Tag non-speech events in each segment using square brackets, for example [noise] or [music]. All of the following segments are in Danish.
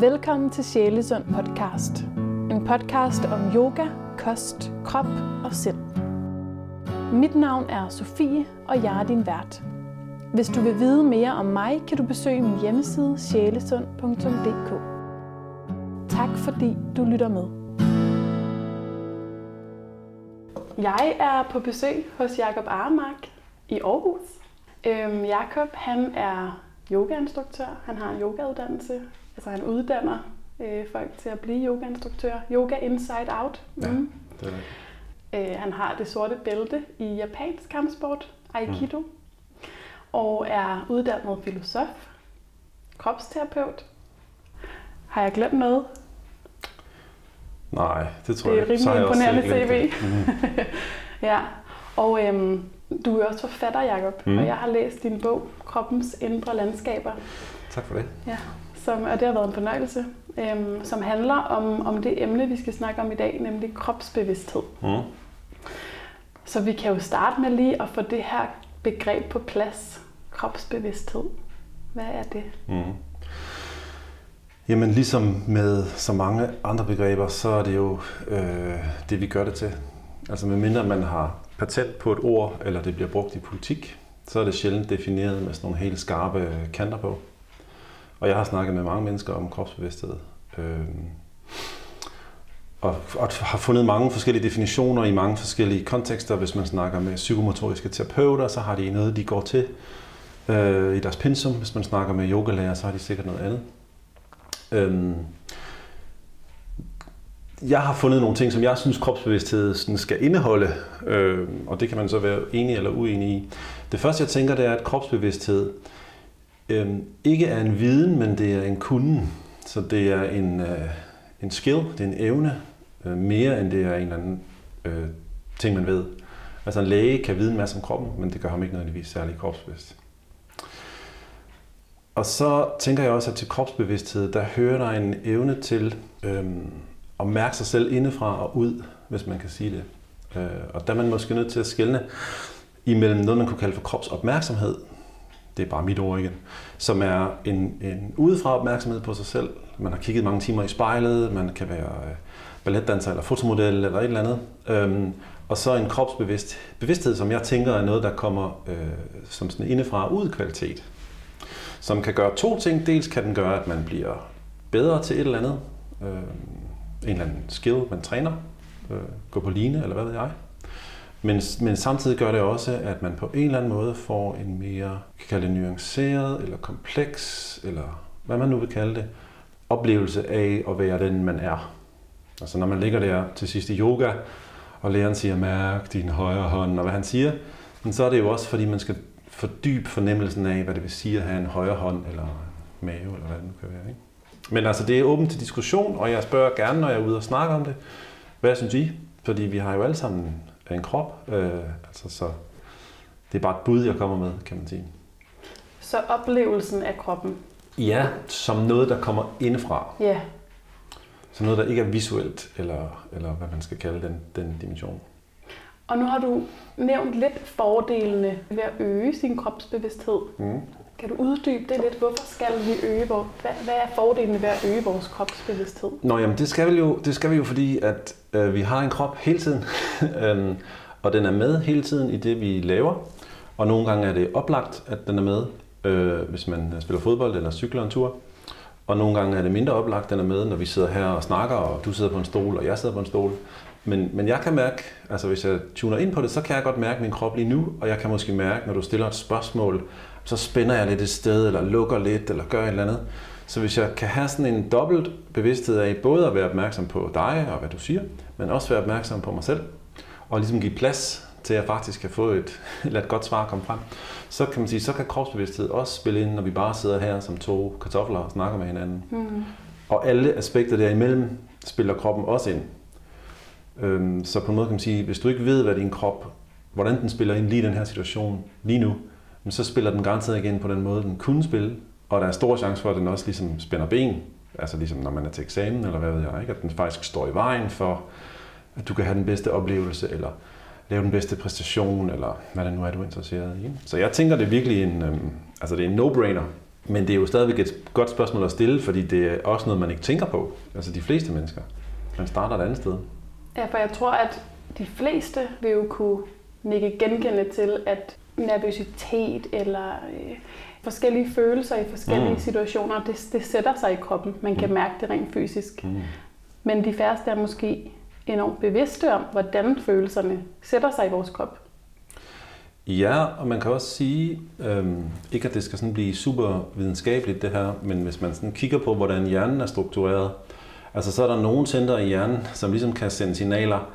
Velkommen til Sjælesund podcast. En podcast om yoga, kost, krop og sind. Mit navn er Sofie, og jeg er din vært. Hvis du vil vide mere om mig, kan du besøge min hjemmeside sjælesund.dk. Tak fordi du lytter med. Jeg er på besøg hos Jakob Armark i Aarhus. Øhm, Jakob han er yogainstruktør. Han har en yogauddannelse. Altså han uddanner øh, folk til at blive yogainstruktør. Yoga Inside Out. Ja, Mm. det er det. Øh, han har det sorte bælte i japansk kampsport, Aikido, mm. og er uddannet filosof, kropsterapeut. Har jeg glemt noget? Nej, det tror Det er jeg ikke. Så har rimelig imponerende CV. det. Mhm. [laughs] Ja, og øhm, du er også forfatter, Jacob, mm. Mm. og jeg har læst din bog, Kroppens Indre Landskaber, Tak for det. ja, som, og det har været en fornøjelse, øhm, som handler om, om det emne, vi skal snakke om i dag, nemlig kropsbevidsthed. Mm. Så vi kan jo starte med lige at få det her begreb på plads. Kropsbevidsthed. Hvad er det? Mm. Jamen ligesom med så mange andre begreber, så er det jo øh, det, vi gør det til. Altså medmindre man har patent på et ord, eller det bliver brugt i politik, så er det sjældent defineret med sådan nogle helt skarpe kanter på. Og jeg har snakket med mange mennesker om kropsbevidsthed. Øh, og, og har fundet mange forskellige definitioner i mange forskellige kontekster. Hvis man snakker med psykomotoriske terapeuter, så har de noget, de går til øh, i deres pensum. Hvis man snakker med yogalærer, så har de sikkert noget andet. Øhm, jeg har fundet nogle ting, som jeg synes kropsbevidsthed sådan skal indeholde, øh, og det kan man så være enig eller uenig i. Det første, jeg tænker, det er, at kropsbevidsthed øh, Øhm, ikke er en viden, men det er en kunden. Så det er en, øh, en skill, det er en evne, øh, mere end det er en eller anden øh, ting, man ved. Altså en læge kan vide en masse om kroppen, men det gør ham ikke nødvendigvis særlig kropsbevidst. Og så tænker jeg også, at til kropsbevidsthed, der hører der en evne til øhm, at mærke sig selv indefra og ud, hvis man kan sige det. Øh, og der er man måske nødt til at skelne imellem noget, man kunne kalde for kropsopmærksomhed. Det er bare mit ord igen. Som er en, en udefra opmærksomhed på sig selv. Man har kigget mange timer i spejlet, man kan være øh, balletdanser eller fotomodel eller et eller andet. Øhm, og så en kropsbevidst bevidsthed, som jeg tænker er noget, der kommer øh, som sådan indefra ud kvalitet som kan gøre to ting. Dels kan den gøre, at man bliver bedre til et eller andet. Øh, en eller anden skill, man træner. Øh, gå på line, eller hvad ved jeg. Men, men samtidig gør det også, at man på en eller anden måde får en mere, kan kalde det nuanceret, eller kompleks, eller hvad man nu vil kalde det, oplevelse af at være den, man er. Altså når man ligger der til sidst i yoga, og læreren siger, mærk din højre hånd, og hvad han siger, men så er det jo også, fordi man skal fordybe fornemmelsen af, hvad det vil sige at have en højre hånd, eller mave, eller hvad det nu kan være. Ikke? Men altså, det er åbent til diskussion, og jeg spørger gerne, når jeg er ude og snakke om det, hvad synes I? Fordi vi har jo alle sammen en krop, øh, altså så det er bare et bud, jeg kommer med, kan man sige. Så oplevelsen af kroppen. Ja, som noget, der kommer indefra. Ja. Som noget, der ikke er visuelt, eller, eller hvad man skal kalde den, den dimension. Og nu har du nævnt lidt fordelene ved at øge sin kropsbevidsthed. Mm. Kan du uddybe det lidt? Hvorfor skal vi øge vores... Hvad, hvad er fordelene ved at øge vores kropsbevidsthed? Nå, jamen det skal vi jo, det skal vi jo fordi, at øh, vi har en krop hele tiden, [laughs] øhm, og den er med hele tiden i det, vi laver. Og nogle gange er det oplagt, at den er med, øh, hvis man spiller fodbold eller cykler en tur. Og nogle gange er det mindre oplagt, at den er med, når vi sidder her og snakker, og du sidder på en stol, og jeg sidder på en stol. Men, men jeg kan mærke, altså hvis jeg tuner ind på det, så kan jeg godt mærke min krop lige nu, og jeg kan måske mærke, når du stiller et spørgsmål, så spænder jeg lidt et sted, eller lukker lidt, eller gør et eller andet. Så hvis jeg kan have sådan en dobbelt bevidsthed af både at være opmærksom på dig og hvad du siger, men også være opmærksom på mig selv, og ligesom give plads til at jeg faktisk kan få et, [laughs] eller et godt svar komme frem, så kan man sige, så kan kropsbevidsthed også spille ind, når vi bare sidder her som to kartofler og snakker med hinanden. Mm. Og alle aspekter derimellem spiller kroppen også ind. Øhm, så på en måde kan man sige, hvis du ikke ved, hvad din krop, hvordan den spiller ind lige i den her situation, lige nu, men så spiller den garanteret igen på den måde, den kunne spille. Og der er stor chance for, at den også ligesom spænder ben. Altså ligesom når man er til eksamen, eller hvad ved jeg, ikke? at den faktisk står i vejen for, at du kan have den bedste oplevelse, eller lave den bedste præstation, eller hvad det nu er, du er interesseret i. Så jeg tænker, det er virkelig en, øhm, altså det er en no-brainer Men det er jo stadigvæk et godt spørgsmål at stille, fordi det er også noget, man ikke tænker på. Altså de fleste mennesker. Man starter et andet sted. Ja, for jeg tror, at de fleste vil jo kunne nikke genkende til, at nervøsitet eller øh, forskellige følelser i forskellige mm. situationer, det, det sætter sig i kroppen. Man kan mm. mærke det rent fysisk. Mm. Men de færreste er måske enormt bevidste om, hvordan følelserne sætter sig i vores krop. Ja, og man kan også sige, øhm, ikke at det skal sådan blive super videnskabeligt det her, men hvis man sådan kigger på, hvordan hjernen er struktureret, altså så er der nogle centre i hjernen, som ligesom kan sende signaler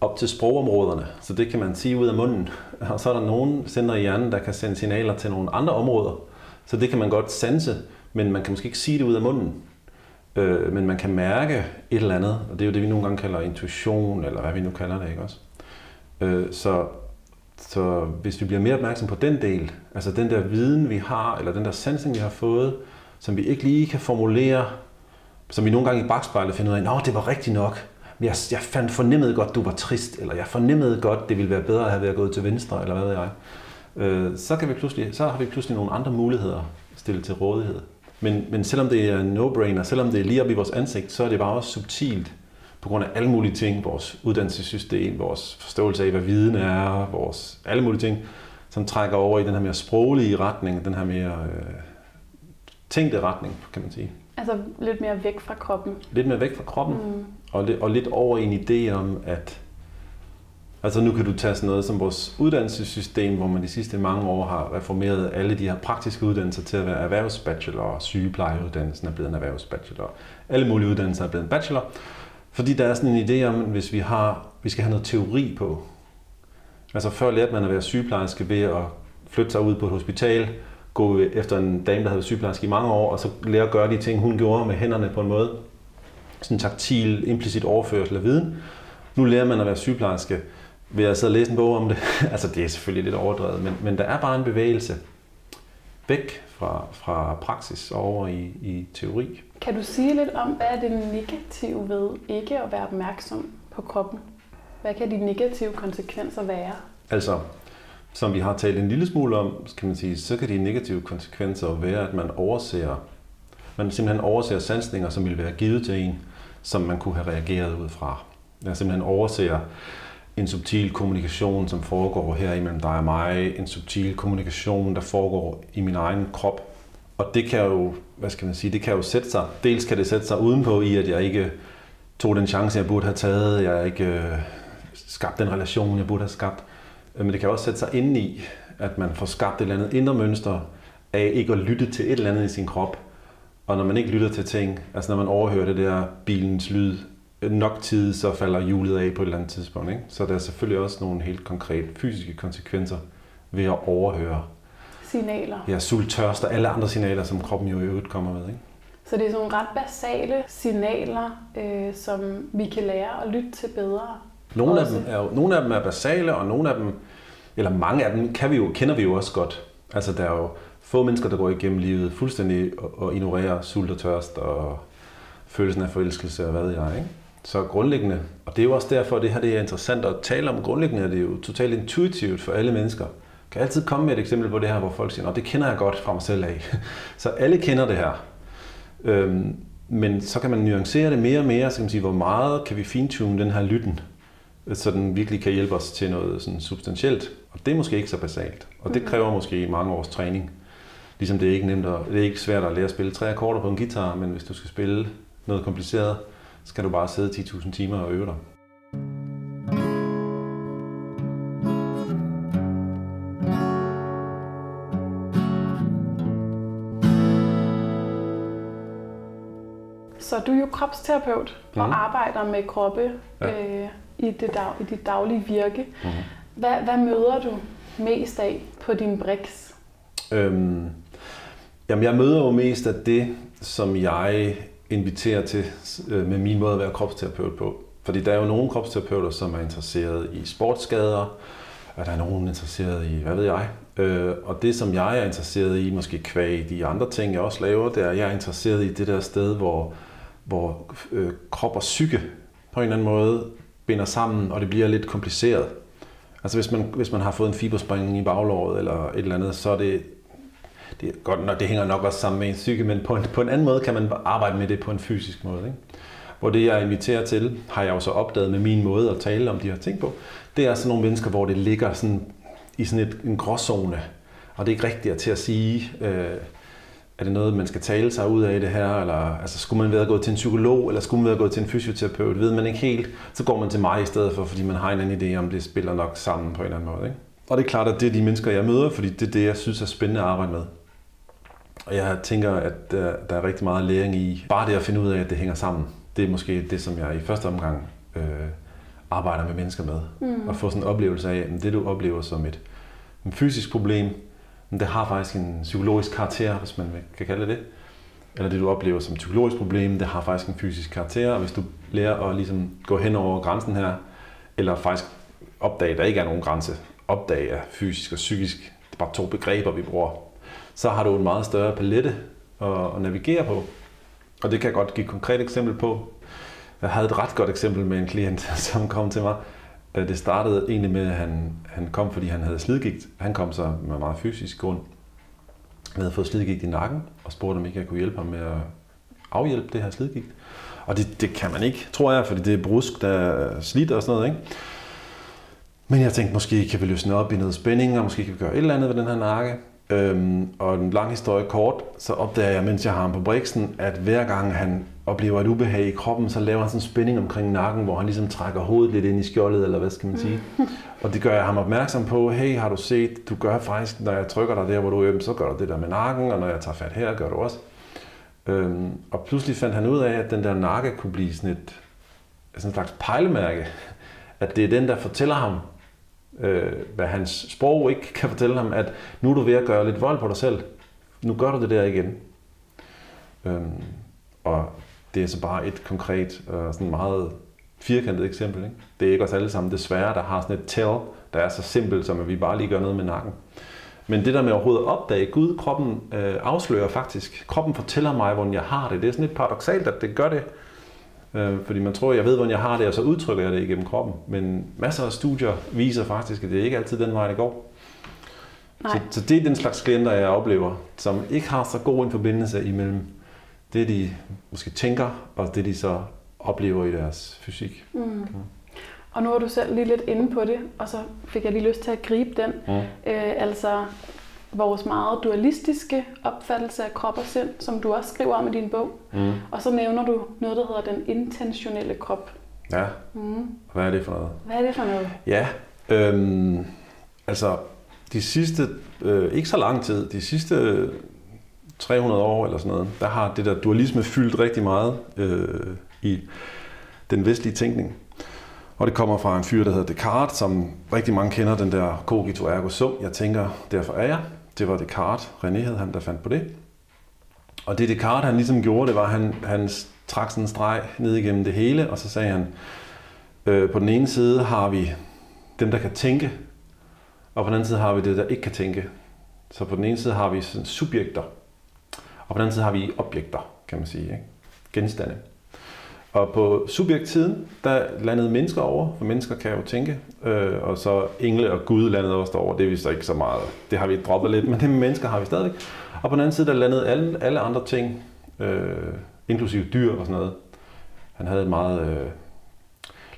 op til sprogområderne, så det kan man sige ud af munden. [laughs] Og så er der nogle centre i hjernen, der kan sende signaler til nogle andre områder, så det kan man godt sanse, men man kan måske ikke sige det ud af munden. Øh, men man kan mærke et eller andet, og det er jo det, vi nogle gange kalder intuition, eller hvad vi nu kalder det, ikke også? Øh, så, så hvis vi bliver mere opmærksom på den del, altså den der viden, vi har, eller den der sansning, vi har fået, som vi ikke lige kan formulere, som vi nogle gange i bagspejlet finder ud af, at det var rigtigt nok, jeg, jeg fandt, fornemmede godt, du var trist, eller jeg fornemmede godt, det ville være bedre at have været gået til venstre, eller hvad ved jeg. Øh, så, kan vi pludselig, så har vi pludselig nogle andre muligheder stillet til rådighed. Men, men selvom det er no-brainer, selvom det er lige op i vores ansigt, så er det bare også subtilt på grund af alle mulige ting, vores uddannelsessystem, vores forståelse af, hvad viden er, vores alle mulige ting, som trækker over i den her mere sproglige retning, den her mere øh, tænkte retning, kan man sige. Altså lidt mere væk fra kroppen. Lidt mere væk fra kroppen, mm. og, lidt, og lidt over en idé om, at Altså nu kan du tage sådan noget som vores uddannelsessystem, hvor man de sidste mange år har reformeret alle de her praktiske uddannelser til at være erhvervsbachelor, sygeplejeuddannelsen er blevet en erhvervsbachelor, alle mulige uddannelser er blevet en bachelor, fordi der er sådan en idé om, at hvis vi, har, vi skal have noget teori på, altså før lærte man at være sygeplejerske ved at flytte sig ud på et hospital, gå efter en dame, der havde været sygeplejerske i mange år, og så lære at gøre de ting, hun gjorde med hænderne på en måde, sådan en taktil, implicit overførsel af viden. Nu lærer man at være sygeplejerske ved at sidde og læse en bog om det. [laughs] altså det er selvfølgelig lidt overdrevet, men, men der er bare en bevægelse væk fra, fra praksis over i, i teori. Kan du sige lidt om, hvad er det negative ved ikke at være opmærksom på kroppen? Hvad kan de negative konsekvenser være? Altså, som vi har talt en lille smule om, kan man sige, så kan de negative konsekvenser være, at man overser, man simpelthen overser sansninger, som ville være givet til en, som man kunne have reageret ud fra. Man simpelthen overser en subtil kommunikation, som foregår her imellem dig og mig, en subtil kommunikation, der foregår i min egen krop. Og det kan jo, hvad skal man sige, det kan jo sætte sig, dels kan det sætte sig udenpå i, at jeg ikke tog den chance, jeg burde have taget, jeg ikke øh, skabt den relation, jeg burde have skabt. Men det kan også sætte sig ind i, at man får skabt et eller andet indre mønster af ikke at lytte til et eller andet i sin krop. Og når man ikke lytter til ting, altså når man overhører det der bilens lyd, nok tid, så falder hjulet af på et eller andet tidspunkt. Ikke? Så der er selvfølgelig også nogle helt konkrete fysiske konsekvenser ved at overhøre signaler. Ja, sult, tørst og alle andre signaler, som kroppen jo i øvrigt kommer med. Ikke? Så det er sådan ret basale signaler, øh, som vi kan lære at lytte til bedre. Nogle af, dem er jo, nogle af dem er basale, og nogle af dem, eller mange af dem, kan vi jo, kender vi jo også godt. Altså der er jo få mennesker, der går igennem livet fuldstændig og, og ignorerer sult og tørst og følelsen af forelskelse og hvad jeg, ikke? Så grundlæggende, og det er jo også derfor, at det her det er interessant at tale om, grundlæggende er det jo totalt intuitivt for alle mennesker. Jeg kan altid komme med et eksempel på det her, hvor folk siger, at det kender jeg godt fra mig selv af. [laughs] Så alle kender det her. Øhm, men så kan man nuancere det mere og mere, så kan man sige, hvor meget kan vi fintune den her lytten, så den virkelig kan hjælpe os til noget sådan substantielt. Og det er måske ikke så basalt. Og det mhm. kræver måske mange års træning. Ligesom det er ikke nemt at, det er ikke svært at lære at spille tre akkorder på en guitar, men hvis du skal spille noget kompliceret, skal du bare sidde 10.000 timer og øve dig. Så du er jo kropsterapeut mm. og arbejder med kroppe ja. øh, i, det dag, i dit daglige virke. Mm. Hvad, hvad møder du mest af på din briks? Øhm, jamen, jeg møder jo mest af det, som jeg inviterer til øh, med min måde at være kropsterapeut på. Fordi der er jo nogle kropsterapeuter, som er interesseret i sportsskader, og der er nogen interesseret i, hvad ved jeg. Øh, og det, som jeg er interesseret i, måske kvæg de andre ting, jeg også laver, det er, at jeg er interesseret i det der sted, hvor, hvor øh, krop og psyke på en eller anden måde binder sammen, og det bliver lidt kompliceret. Altså hvis man, hvis man har fået en fibersprængning i baglåret eller et eller andet, så er det det, er godt nok, det hænger nok også sammen med en psyke, men på en, på en anden måde kan man arbejde med det på en fysisk måde. Ikke? Hvor det, jeg inviterer til, har jeg jo så opdaget med min måde at tale om de her ting på, det er sådan nogle mennesker, hvor det ligger sådan i sådan et, en gråzone, og det er ikke rigtigt til at sige, øh, er det noget, man skal tale sig ud af det her, eller altså, skulle man være gået til en psykolog, eller skulle man være gået til en fysioterapeut, ved man ikke helt, så går man til mig i stedet for, fordi man har en anden idé om, det spiller nok sammen på en eller anden måde. Ikke? Og det er klart, at det er de mennesker, jeg møder, fordi det er det, jeg synes er spændende at arbejde med. Og jeg tænker, at der, der er rigtig meget læring i bare det at finde ud af, at det hænger sammen. Det er måske det, som jeg i første omgang øh, arbejder med mennesker med. Mm. At få sådan en oplevelse af, at det du oplever som et, et fysisk problem, men det har faktisk en psykologisk karakter, hvis man kan kalde det. Eller det, du oplever som et psykologisk problem, det har faktisk en fysisk karakter. Og hvis du lærer at ligesom gå hen over grænsen her, eller faktisk opdage, at der ikke er nogen grænse, opdage fysisk og psykisk, det er bare to begreber, vi bruger, så har du en meget større palette at, at navigere på. Og det kan jeg godt give et konkret eksempel på. Jeg havde et ret godt eksempel med en klient, [laughs] som kom til mig, da det startede egentlig med, at han, han kom, fordi han havde slidgigt. Han kom så med meget fysisk grund. Han havde fået slidgigt i nakken, og spurgte, om ikke jeg kunne hjælpe ham med at afhjælpe det her slidgigt. Og det, det kan man ikke, tror jeg, fordi det er brusk, der er slidt og sådan noget. Ikke? Men jeg tænkte, måske kan vi løsne op i noget spænding, og måske kan vi gøre et eller andet ved den her nakke. Øhm, og en lang historie kort, så opdager jeg, mens jeg har ham på briksen, at hver gang han oplever et ubehag i kroppen, så laver han sådan en spænding omkring nakken, hvor han ligesom trækker hovedet lidt ind i skjoldet, eller hvad skal man sige. [laughs] Og det gør jeg ham opmærksom på, hey, har du set, du gør faktisk, når jeg trykker dig der, hvor du er øm, så gør du det der med nakken, og når jeg tager fat her, gør du også. Øhm, og pludselig fandt han ud af, at den der nakke kunne blive sådan et sådan en slags pejlemærke. At det er den, der fortæller ham, øh, hvad hans sprog ikke [laughs] kan fortælle ham, at nu er du ved at gøre lidt vold på dig selv. Nu gør du det der igen. Øhm, og det er så bare et konkret, øh, sådan meget firkantet eksempel. Ikke? Det er ikke os alle sammen desværre, der har sådan et tell, der er så simpelt, som at vi bare lige gør noget med nakken. Men det der med overhovedet at opdage, Gud, kroppen øh, afslører faktisk. Kroppen fortæller mig, hvordan jeg har det. Det er sådan lidt paradoxalt, at det gør det. Øh, fordi man tror, jeg ved, hvordan jeg har det, og så udtrykker jeg det igennem kroppen. Men masser af studier viser faktisk, at det ikke altid den vej, det går. Nej. Så, så det er den slags klienter, jeg oplever, som ikke har så god en forbindelse imellem det, de måske tænker, og det, de så oplever i deres fysik. Mm. Mm. Og nu er du selv lige lidt inde på det, og så fik jeg lige lyst til at gribe den. Mm. Øh, altså vores meget dualistiske opfattelse af krop og sind, som du også skriver om i din bog. Mm. Og så nævner du noget, der hedder den intentionelle krop. Ja. Mm. Hvad er det for noget? Hvad er det for noget? Ja, øhm, altså de sidste, øh, ikke så lang tid, de sidste 300 år eller sådan noget, der har det der dualisme fyldt rigtig meget øh, i den vestlige tænkning. Og det kommer fra en fyr, der hedder Descartes, som rigtig mange kender, den der cogito ergo sum. Jeg tænker, derfor er jeg. Det var Descartes, René hed han, der fandt på det. Og det Descartes, han ligesom gjorde, det var, at han, han trak sådan en streg ned igennem det hele, og så sagde han, øh, på den ene side har vi dem, der kan tænke, og på den anden side har vi det, der ikke kan tænke. Så på den ene side har vi sådan subjekter, og på den anden side har vi objekter, kan man sige, ikke? genstande. Og på subjektsiden, der landede mennesker over, for mennesker kan jo tænke, øh, og så engle og Gud landede også derover. Det er vi så ikke så meget. Det har vi droppet lidt, men det med mennesker har vi stadig. Og på den anden side, der landede alle, alle andre ting, øh, inklusive dyr og sådan noget. Han havde et meget øh,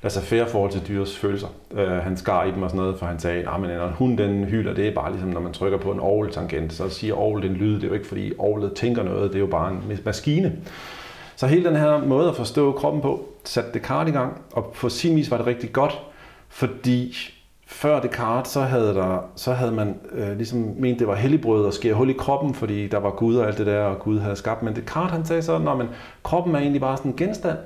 Altså, laissez-faire forhold til dyrs følelser. Øh, han skar i dem og sådan noget, for han sagde, at når en hund den hyler, det er bare ligesom, når man trykker på en ovl-tangent, så siger orgel den lyd. Det er jo ikke, fordi orgelet tænker noget, det er jo bare en maskine. Så hele den her måde at forstå kroppen på, satte Descartes i gang, og på sin vis var det rigtig godt, fordi før Descartes, så havde, der, så havde man øh, ligesom ment, det var helligbrød at skære hul i kroppen, fordi der var Gud og alt det der, og Gud havde skabt. Men Descartes han sagde så, at kroppen er egentlig bare sådan en genstand,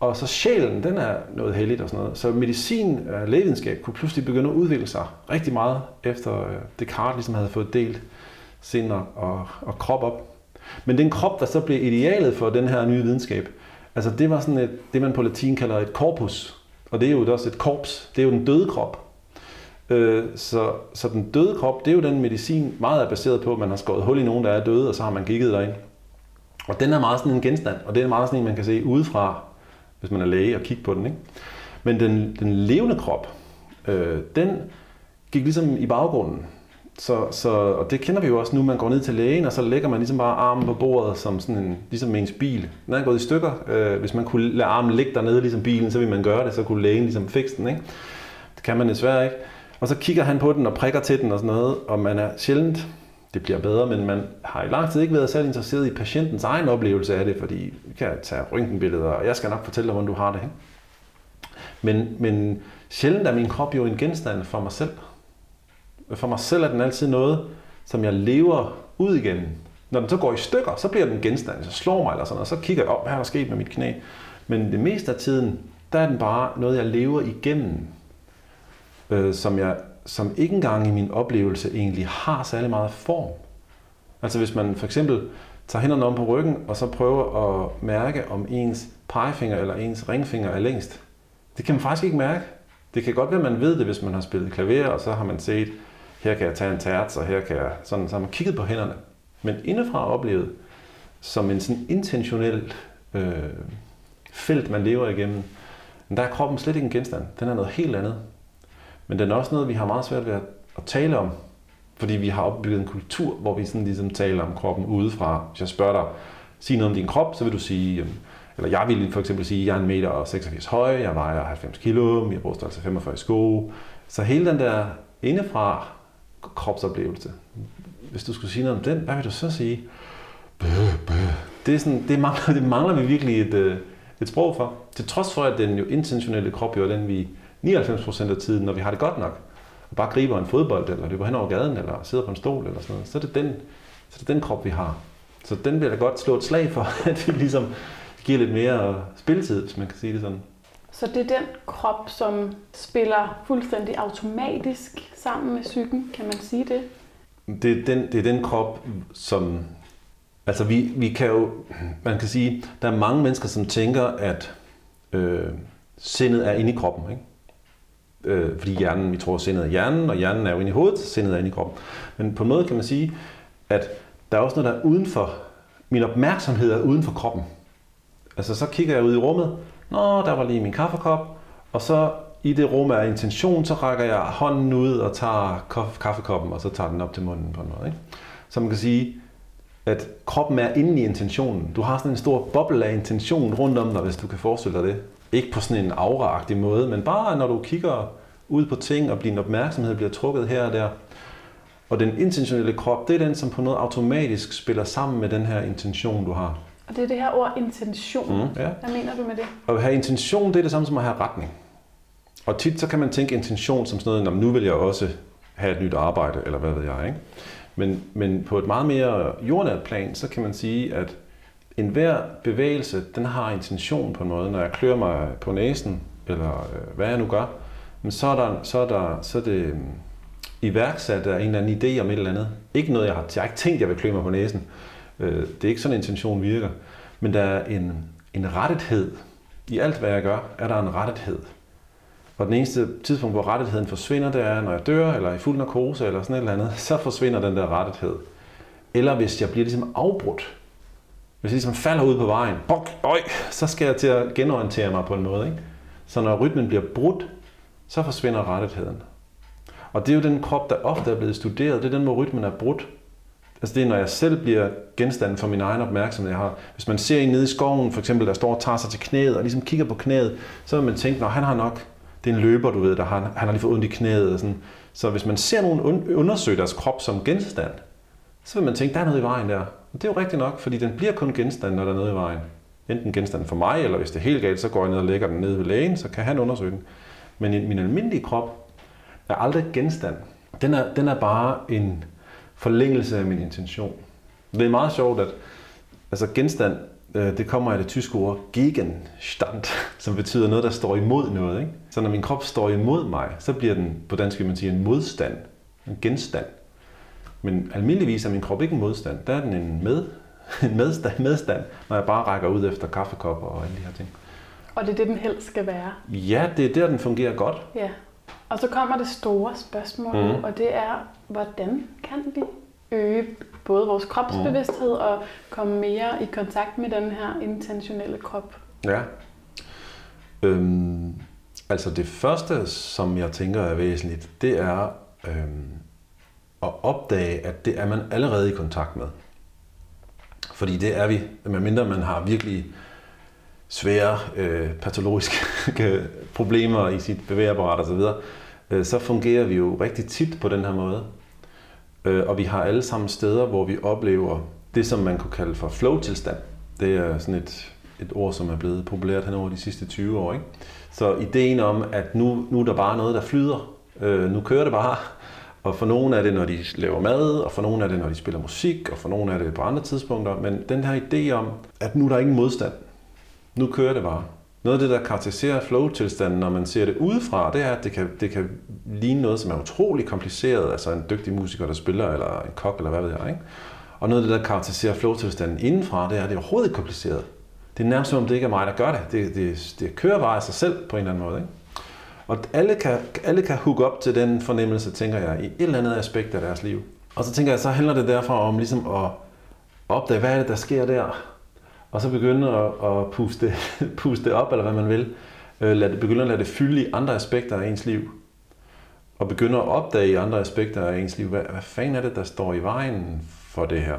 og så sjælen, den er noget helligt og sådan noget. Så medicin og lægevidenskab kunne pludselig begynde at udvikle sig rigtig meget, efter øh, Descartes ligesom havde fået delt sind og, og, og krop op. Men den krop, der så blev idealet for den her nye videnskab, altså det var sådan et, det, man på latin kalder et corpus. Og det er jo også et korps. Det er jo den døde krop. Øh, så, så den døde krop, det er jo den medicin, meget er baseret på, at man har skåret hul i nogen, der er døde, og så har man kigget derind. Og den er meget sådan en genstand, og det er meget sådan en, man kan se udefra, hvis man er læge og kigge på den. Ikke? Men den, den levende krop, øh, den gik ligesom i baggrunden. Så, så, og det kender vi jo også nu, man går ned til lægen, og så lægger man ligesom bare armen på bordet, som sådan en, ligesom ens bil. Den er gået i stykker. Øh, hvis man kunne lade armen ligge dernede, ligesom bilen, så ville man gøre det, så kunne lægen ligesom fikse den. Ikke? Det kan man desværre ikke. Og så kigger han på den og prikker til den og sådan noget, og man er sjældent, det bliver bedre, men man har i lang tid ikke været særlig interesseret i patientens egen oplevelse af det, fordi vi kan tage røntgenbilleder, og jeg skal nok fortælle dig, hvordan du har det. Ikke? Men, men sjældent er min krop jo en genstand for mig selv. For mig selv er den altid noget, som jeg lever ud igen. Når den så går i stykker, så bliver den genstand, så slår mig eller sådan, og så kigger jeg op, hvad er der sket med mit knæ. Men det meste af tiden, der er den bare noget, jeg lever igennem, øh, som, jeg, som ikke engang i min oplevelse egentlig har særlig meget form. Altså hvis man for eksempel tager hænderne om på ryggen, og så prøver at mærke, om ens pegefinger eller ens ringfinger er længst. Det kan man faktisk ikke mærke. Det kan godt være, at man ved det, hvis man har spillet klaver, og så har man set, her kan jeg tage en terts, og her kan jeg... Sådan, så har man kigget på hænderne. Men indefra oplevet, som en sådan intentionel øh, felt, man lever igennem, der er kroppen slet ikke en genstand. Den er noget helt andet. Men den er også noget, vi har meget svært ved at, at tale om, fordi vi har opbygget en kultur, hvor vi sådan ligesom taler om kroppen udefra. Hvis jeg spørger dig, sig noget om din krop, så vil du sige, eller jeg vil for eksempel sige, jeg er en meter og 86 høj, jeg vejer 90 kilo, jeg bruger størrelse 45 sko. Så hele den der indefra kropsoplevelse, hvis du skulle sige noget om den, hvad vil du så sige? Bøh, bøh. Det, er sådan, det, mangler, [laughs] det mangler vi virkelig et, øh, et sprog for. Til trods for, at den jo intentionelle krop jo er den, vi 99% af tiden, når vi har det godt nok, og bare griber en fodbold, eller løber hen over gaden, eller sidder på en stol, eller sådan noget, så er det den, så er det den krop, vi har. Så den vil jeg da godt slå et slag for, [laughs] at vi ligesom giver lidt mere spilletid, hvis man kan sige det sådan. Så det er den krop, som spiller fuldstændig automatisk sammen med psyken, kan man sige det? Det er den, det er den krop, som... Altså vi, vi kan jo... Man kan sige, der er mange mennesker, som tænker, at øh, sindet er inde i kroppen. Ikke? Øh, fordi hjernen, vi tror, sindet er hjernen, og hjernen er jo inde i hovedet, sindet er inde i kroppen. Men på en måde kan man sige, at der er også noget, der er uden for, min opmærksomhed er uden for kroppen. Altså så kigger jeg ud i rummet, nå, der var lige min kaffekop, og så i det rum er intention, så rækker jeg hånden ud og tager kaffekoppen, og så tager den op til munden på noget. Ikke? Så man kan sige, at kroppen er inde i intentionen. Du har sådan en stor boble af intention rundt om dig, hvis du kan forestille dig det. Ikke på sådan en auraagtig måde, men bare når du kigger ud på ting, og din opmærksomhed bliver trukket her og der. Og den intentionelle krop, det er den, som på noget automatisk spiller sammen med den her intention, du har. Og det er det her ord intention. Mm, ja. Hvad mener du med det? At have intention, det er det samme som at have retning. Og tit så kan man tænke intention som sådan noget, nu vil jeg også have et nyt arbejde, eller hvad ved jeg, ikke? Men, men på et meget mere jordnært plan, så kan man sige, at en hver bevægelse, den har intention på en måde. Når jeg klør mig på næsen, eller øh, hvad jeg nu gør, men så er, der, så er, der, så er det øh, iværksat af en eller anden idé om et eller andet. Ikke noget, jeg har, jeg har ikke tænkt, jeg vil klø mig på næsen. Øh, det er ikke sådan, en intention virker. Men der er en, en rettethed. I alt, hvad jeg gør, er der en rettethed. Og den eneste tidspunkt, hvor rettetheden forsvinder, det er, når jeg dør, eller i fuld narkose, eller sådan et eller andet, så forsvinder den der rettethed. Eller hvis jeg bliver ligesom afbrudt. Hvis jeg ligesom falder ud på vejen, bok, øj, så skal jeg til at genorientere mig på en måde. Ikke? Så når rytmen bliver brudt, så forsvinder rettigheden. Og det er jo den krop, der ofte er blevet studeret. Det er den, hvor rytmen er brudt. Altså det er, når jeg selv bliver genstand for min egen opmærksomhed. Jeg har, hvis man ser en nede i skoven, for eksempel, der står og tager sig til knæet, og ligesom kigger på knæet, så vil man tænke, når han har nok det er en løber, du ved, der har, han har lige fået ondt i knæet. Og sådan. Så hvis man ser nogen undersøge deres krop som genstand, så vil man tænke, der er noget i vejen der. Og det er jo rigtigt nok, fordi den bliver kun genstand, når der er noget i vejen. Enten genstand for mig, eller hvis det er helt galt, så går jeg ned og lægger den ned ved lægen, så kan han undersøge den. Men min almindelige krop er aldrig genstand. Den er, den er bare en forlængelse af min intention. Det er meget sjovt, at altså genstand øh, det kommer af det tyske ord Gegenstand, [laughs] som betyder noget, der står imod noget. Ikke? Så når min krop står imod mig, så bliver den på dansk man siger, en modstand, en genstand. Men almindeligvis er min krop ikke en modstand, der er den en, med, [laughs] en medstand, medstand, når jeg bare rækker ud efter kaffekopper og alle de her ting. Og det er det, den helst skal være? Ja, det er der, den fungerer godt. Ja. Og så kommer det store spørgsmål, mm. og det er, hvordan kan vi øge både vores kropsbevidsthed mm. og komme mere i kontakt med den her intentionelle krop. Ja. Øhm, altså det første, som jeg tænker er væsentligt, det er øhm, at opdage, at det er man allerede i kontakt med. Fordi det er vi, medmindre man har virkelig svære øh, patologiske [laughs] problemer i sit bevægeapparat osv., øh, så fungerer vi jo rigtig tit på den her måde. Øh, og vi har alle sammen steder, hvor vi oplever det, som man kunne kalde for flow-tilstand. Det er sådan et, et ord, som er blevet populært hen over de sidste 20 år. Ikke? Så ideen om, at nu, nu er der bare noget, der flyder. Øh, nu kører det bare. Og for nogen er det, når de laver mad, og for nogen er det, når de spiller musik, og for nogen er det på andre tidspunkter. Men den her idé om, at nu er der ingen modstand. Nu kører det bare. Noget af det, der karakteriserer flow-tilstanden, når man ser det udefra, det er, at det kan, det kan ligne noget, som er utrolig kompliceret. Altså en dygtig musiker, der spiller, eller en kok, eller hvad ved jeg. Ikke? Og noget af det, der karakteriserer flow-tilstanden indenfra, det er, at det er overhovedet ikke kompliceret. Det er nærmest som om, det ikke er mig, der gør det. Det, det, det kører bare af sig selv på en eller anden måde. Ikke? Og alle kan, alle kan hook op til den fornemmelse, tænker jeg, i et eller andet aspekt af deres liv. Og så tænker jeg, så handler det derfor om ligesom at opdage, hvad er det, der sker der? Og så begynde at, at puste, [laughs] puste op, eller hvad man vil. Øh, lad det, begynde at lade det fylde i andre aspekter af ens liv. Og begynde at opdage i andre aspekter af ens liv, hvad, hvad fanden er det, der står i vejen for det her?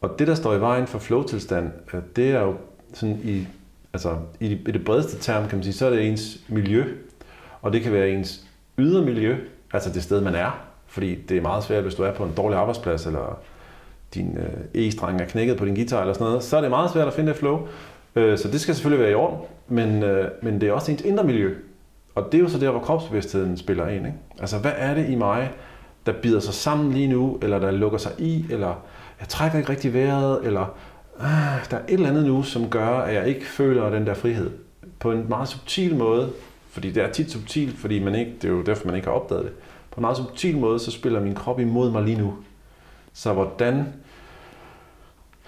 Og det, der står i vejen for flow-tilstand, øh, det er jo sådan i, altså i det bredeste term, kan man sige, så er det ens miljø. Og det kan være ens ydre miljø, altså det sted, man er. Fordi det er meget svært, hvis du er på en dårlig arbejdsplads, eller din øh, e-streng er knækket på din guitar, eller sådan noget, så er det meget svært at finde det flow. Øh, så det skal selvfølgelig være i orden, men, øh, men det er også ens indre miljø. Og det er jo så der, hvor kropsbevidstheden spiller ind. Ikke? Altså, hvad er det i mig, der bider sig sammen lige nu, eller der lukker sig i, eller jeg trækker ikke rigtig vejret, eller ah, der er et eller andet nu, som gør, at jeg ikke føler den der frihed. På en meget subtil måde, fordi det er tit subtilt, fordi man ikke, det er jo derfor, man ikke har opdaget det. På en meget subtil måde, så spiller min krop imod mig lige nu. Så hvordan,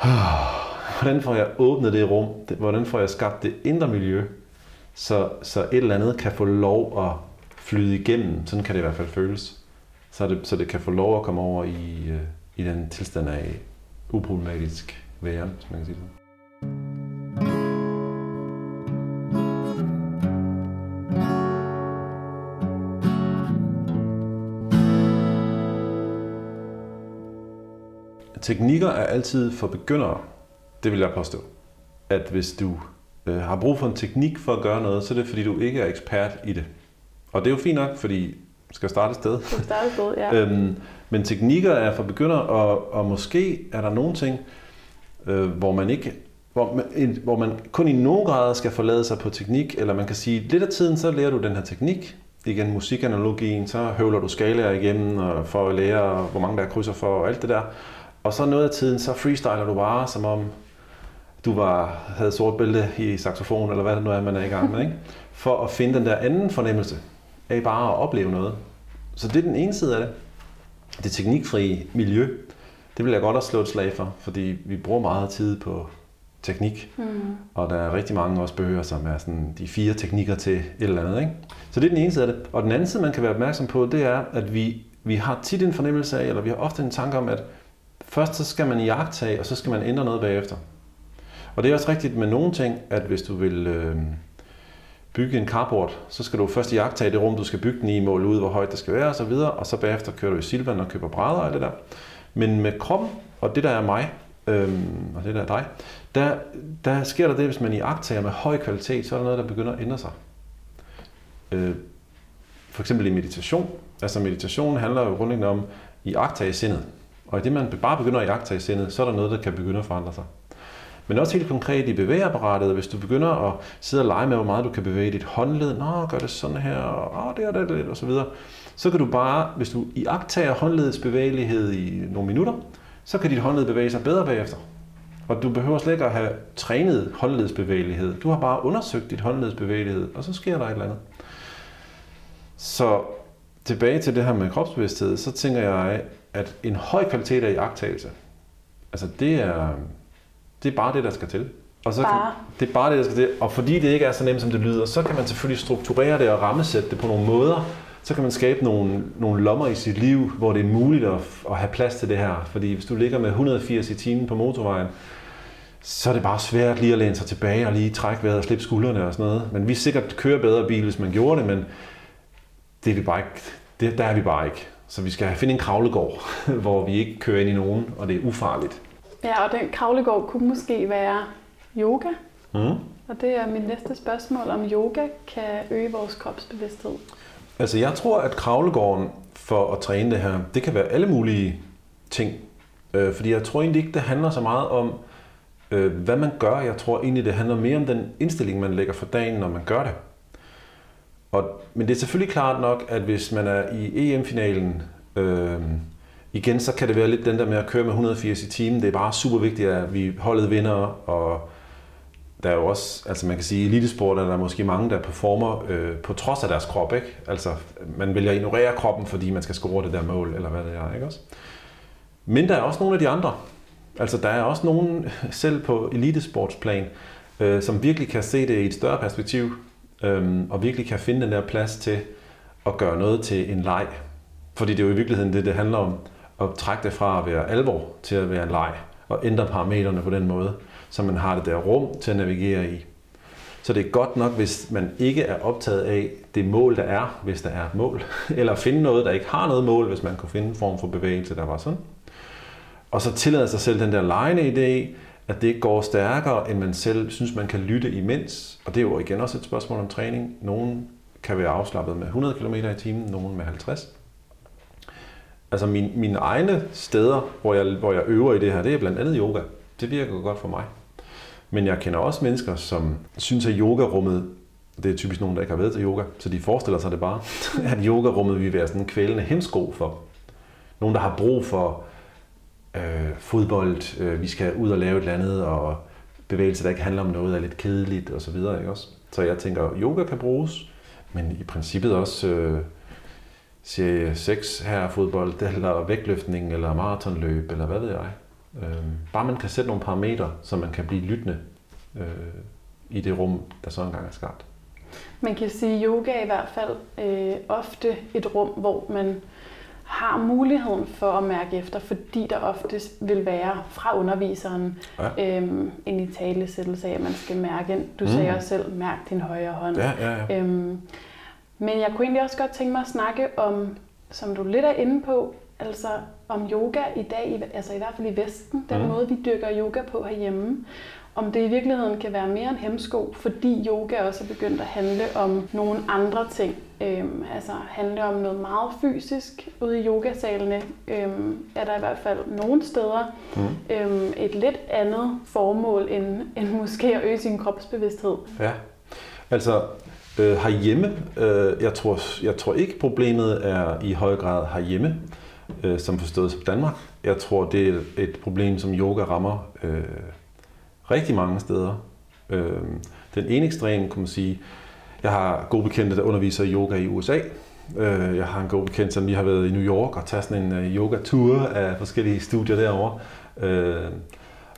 ah, hvordan får jeg åbnet det rum? Hvordan får jeg skabt det indre miljø, så, så et eller andet kan få lov at flyde igennem? Sådan kan det i hvert fald føles. Så det, så det kan få lov at komme over i, øh, i den tilstand af uproblematisk væren, hvis man kan sige det. Teknikker er altid for begyndere. Det vil jeg påstå. At hvis du øh, har brug for en teknik for at gøre noget, så er det fordi, du ikke er ekspert i det. Og det er jo fint nok, fordi skal starte et sted. Skal starte et sted, ja. [laughs] øhm, men teknikker er for begynder, og, og måske er der nogle ting, øh, hvor man ikke hvor man, hvor man kun i nogen grad skal forlade sig på teknik, eller man kan sige, lidt af tiden, så lærer du den her teknik, igen musikanalogien, så høvler du skalaer igennem og for at lære, hvor mange der er krydser for og alt det der. Og så noget af tiden, så freestyler du bare, som om du var, havde sort bælte i saxofon, eller hvad det nu er, man er i gang med, ikke? for at finde den der anden fornemmelse af bare at opleve noget. Så det er den ene side af det. Det teknikfrie miljø, det vil jeg godt også slå et slag for, fordi vi bruger meget tid på teknik, mm. og der er rigtig mange også bøger, som er sådan de fire teknikker til et eller andet. Ikke? Så det er den ene side af det. Og den anden side, man kan være opmærksom på, det er, at vi, vi har tit en fornemmelse af, eller vi har ofte en tanke om, at først så skal man jagtage, og så skal man ændre noget bagefter. Og det er også rigtigt med nogle ting, at hvis du vil øh, bygge en carport, så skal du først jagtage det rum, du skal bygge den i, måle ud, hvor højt det skal være osv., og, og så bagefter kører du i Silvan og køber brædder og det der. Men med kroppen, og det der er mig, øhm, og det der er dig, der, der sker der det, hvis man i agtager med høj kvalitet, så er der noget, der begynder at ændre sig. Øh, for eksempel i meditation. Altså meditation handler jo grundlæggende om i agtage sindet. Og i det, man bare begynder at jagtage sindet, så er der noget, der kan begynde at forandre sig. Men også helt konkret i bevægeapparatet, hvis du begynder at sidde og lege med, hvor meget du kan bevæge dit håndled, nå, gør det sådan her, og det er det lidt, og så videre, så kan du bare, hvis du iagtager håndledets bevægelighed i nogle minutter, så kan dit håndled bevæge sig bedre bagefter. Og du behøver slet ikke at have trænet håndledets bevægelighed. Du har bare undersøgt dit håndledets bevægelighed, og så sker der et eller andet. Så tilbage til det her med kropsbevidsthed, så tænker jeg, at en høj kvalitet af iagtagelse, altså det er, det er bare det, der skal til. Og så bare. Kan, det er bare det, der skal til. Og fordi det ikke er så nemt, som det lyder, så kan man selvfølgelig strukturere det og rammesætte det på nogle måder. Så kan man skabe nogle, nogle lommer i sit liv, hvor det er muligt at, at have plads til det her. Fordi hvis du ligger med 180 i timen på motorvejen, så er det bare svært lige at læne sig tilbage og lige trække vejret og slippe skuldrene og sådan noget. Men vi sikkert kører bedre bil, hvis man gjorde det, men det er vi bare ikke, det, der er vi bare ikke. Så vi skal finde en kravlegård, [laughs] hvor vi ikke kører ind i nogen, og det er ufarligt. Ja, og den kravlegård kunne måske være yoga. Mm. Og det er mit næste spørgsmål, om yoga kan øge vores kropsbevidsthed. Altså jeg tror, at kravlegården for at træne det her, det kan være alle mulige ting. Øh, fordi jeg tror egentlig ikke, det handler så meget om, øh, hvad man gør. Jeg tror egentlig, det handler mere om den indstilling, man lægger for dagen, når man gør det. Og, men det er selvfølgelig klart nok, at hvis man er i EM-finalen, øh, igen, så kan det være lidt den der med at køre med 180 i timen. Det er bare super vigtigt, at vi holdet vinder, og der er jo også, altså man kan sige, i elitesport er der måske mange, der performer øh, på trods af deres krop, ikke? Altså, man vælger at ignorere kroppen, fordi man skal score det der mål, eller hvad det er, ikke også? Men der er også nogle af de andre. Altså, der er også nogen, [laughs] selv på elitesportsplan, øh, som virkelig kan se det i et større perspektiv, øh, og virkelig kan finde den der plads til at gøre noget til en leg. Fordi det er jo i virkeligheden det, det handler om, at trække det fra at være alvor til at være en leg, og ændre parametrene på den måde så man har det der rum til at navigere i. Så det er godt nok, hvis man ikke er optaget af det mål, der er, hvis der er et mål, [laughs] eller finde noget, der ikke har noget mål, hvis man kunne finde en form for bevægelse, der var sådan. Og så tillade sig selv den der lejende idé, at det går stærkere, end man selv synes, man kan lytte imens. Og det er jo igen også et spørgsmål om træning. Nogen kan være afslappet med 100 km i timen, nogen med 50. Altså min, mine egne steder, hvor jeg, hvor jeg øver i det her, det er blandt andet yoga. Det virker godt for mig. Men jeg kender også mennesker, som synes, at yogarummet, det er typisk nogen, der ikke har været til yoga, så de forestiller sig det bare, [laughs] at yogarummet vil være sådan en kvælende hemsko for nogen, der har brug for øh, fodbold, øh, vi skal ud og lave et eller andet, og bevægelse, der ikke handler om noget, er lidt kedeligt og så videre, ikke også? Så jeg tænker, yoga kan bruges, men i princippet også øh, serie 6 her fodbold, eller vægtløftning, eller maratonløb, eller hvad ved jeg. Øh, bare man kan sætte nogle parametre, så man kan blive lyttende øh, i det rum, der så engang er skabt. Man kan sige, at yoga er i hvert fald øh, ofte et rum, hvor man har muligheden for at mærke efter, fordi der oftest vil være fra underviseren ja. øhm, en i talesættelse af, at man skal mærke. Du mm. sagde også selv, mærk din højre hånd. Ja, ja, ja. Øhm, men jeg kunne egentlig også godt tænke mig at snakke om, som du lidt er inde på, altså om yoga i dag, altså i hvert fald i Vesten, den mm. måde vi dyrker yoga på herhjemme, om det i virkeligheden kan være mere en hemsko, fordi yoga også er begyndt at handle om nogle andre ting. Øhm, altså handle om noget meget fysisk. Ude i yogasalene øhm, er der i hvert fald nogle steder mm. øhm, et lidt andet formål end, end måske at øge sin kropsbevidsthed. Ja, altså øh, herhjemme, øh, jeg, tror, jeg tror ikke problemet er i høj grad herhjemme øh, som forstået som Danmark. Jeg tror, det er et problem, som yoga rammer øh, rigtig mange steder. Øh, den ene ekstrem, kan man sige, jeg har gode bekendte, der underviser i yoga i USA. Øh, jeg har en god bekendt, som lige har været i New York og taget sådan en øh, yoga-tour af forskellige studier derovre. Øh,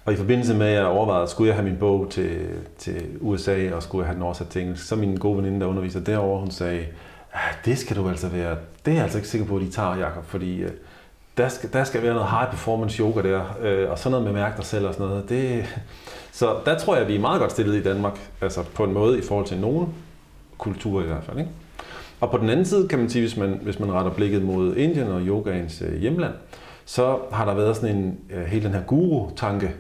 og i forbindelse med, at jeg overvejede, skulle jeg have min bog til, til USA, og skulle jeg have den oversat til engelsk, så min gode veninde, der underviser derovre, hun sagde, Ah, det skal du altså være, det er jeg altså ikke sikker på, at de tager, Jacob, fordi øh, der skal, der skal være noget high performance yoga der, øh, og sådan noget med mærke dig selv og sådan noget. Det, [laughs] så der tror jeg, at vi er meget godt stillet i Danmark, altså på en måde i forhold til nogen kulturer i hvert fald. Ikke? Og på den anden side kan man sige, hvis man, hvis man retter blikket mod Indien og yogaens øh, hjemland, så har der været sådan en, øh, hele den her guru-tanke,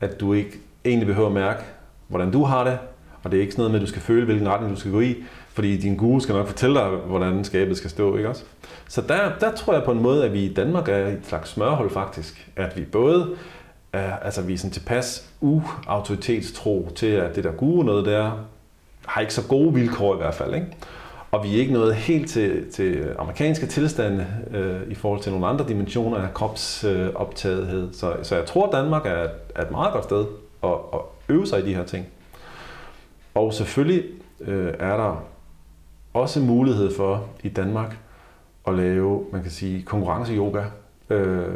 at du ikke egentlig behøver at mærke, hvordan du har det, og det er ikke sådan noget med, at du skal føle, hvilken retning du skal gå i, fordi din guru skal nok fortælle dig, hvordan skabet skal stå, ikke også? Så der, der tror jeg på en måde, at vi i Danmark er et slags smørhold faktisk. At vi både er, altså vi er sådan tilpas uautoritetstro til, at det der guru noget der, har ikke så gode vilkår i hvert fald, ikke? Og vi er ikke nået helt til, til amerikanske tilstande øh, i forhold til nogle andre dimensioner af kropsoptagethed. Øh, så, så jeg tror, at Danmark er, er et meget godt sted at, at øve sig i de her ting. Og selvfølgelig øh, er der også mulighed for i Danmark at lave, man kan sige, konkurrence-yoga. Øh,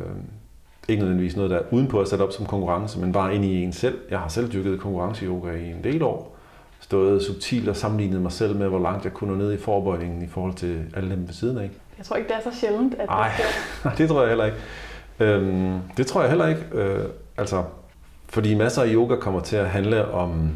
ikke nødvendigvis noget, der er udenpå at sætte op som konkurrence, men bare ind i en selv. Jeg har selv dyrket konkurrence-yoga i en del år. Stået subtilt og sammenlignet mig selv med, hvor langt jeg kunne nå ned i forbøjningen i forhold til alle dem ved siden af. Jeg tror ikke, det er så sjældent, at Ej, det, [laughs] det tror jeg heller ikke. Øhm, det tror jeg heller ikke. Øh, altså, fordi masser af yoga kommer til at handle om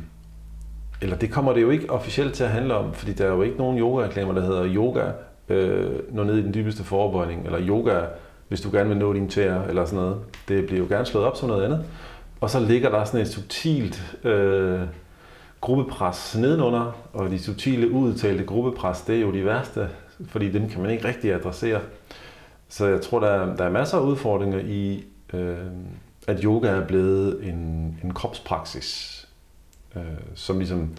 eller det kommer det jo ikke officielt til at handle om, fordi der er jo ikke nogen yoga-reklamer, der hedder yoga øh, nå ned i den dybeste forbøjning, eller yoga, hvis du gerne vil nå dine tæer, eller sådan noget. Det bliver jo gerne slået op som noget andet. Og så ligger der sådan et subtilt øh, gruppepres nedenunder, og de subtile udtalte gruppepres, det er jo de værste, fordi dem kan man ikke rigtig adressere. Så jeg tror, der er, der er masser af udfordringer i, øh, at yoga er blevet en, en kropspraksis, øh, som ligesom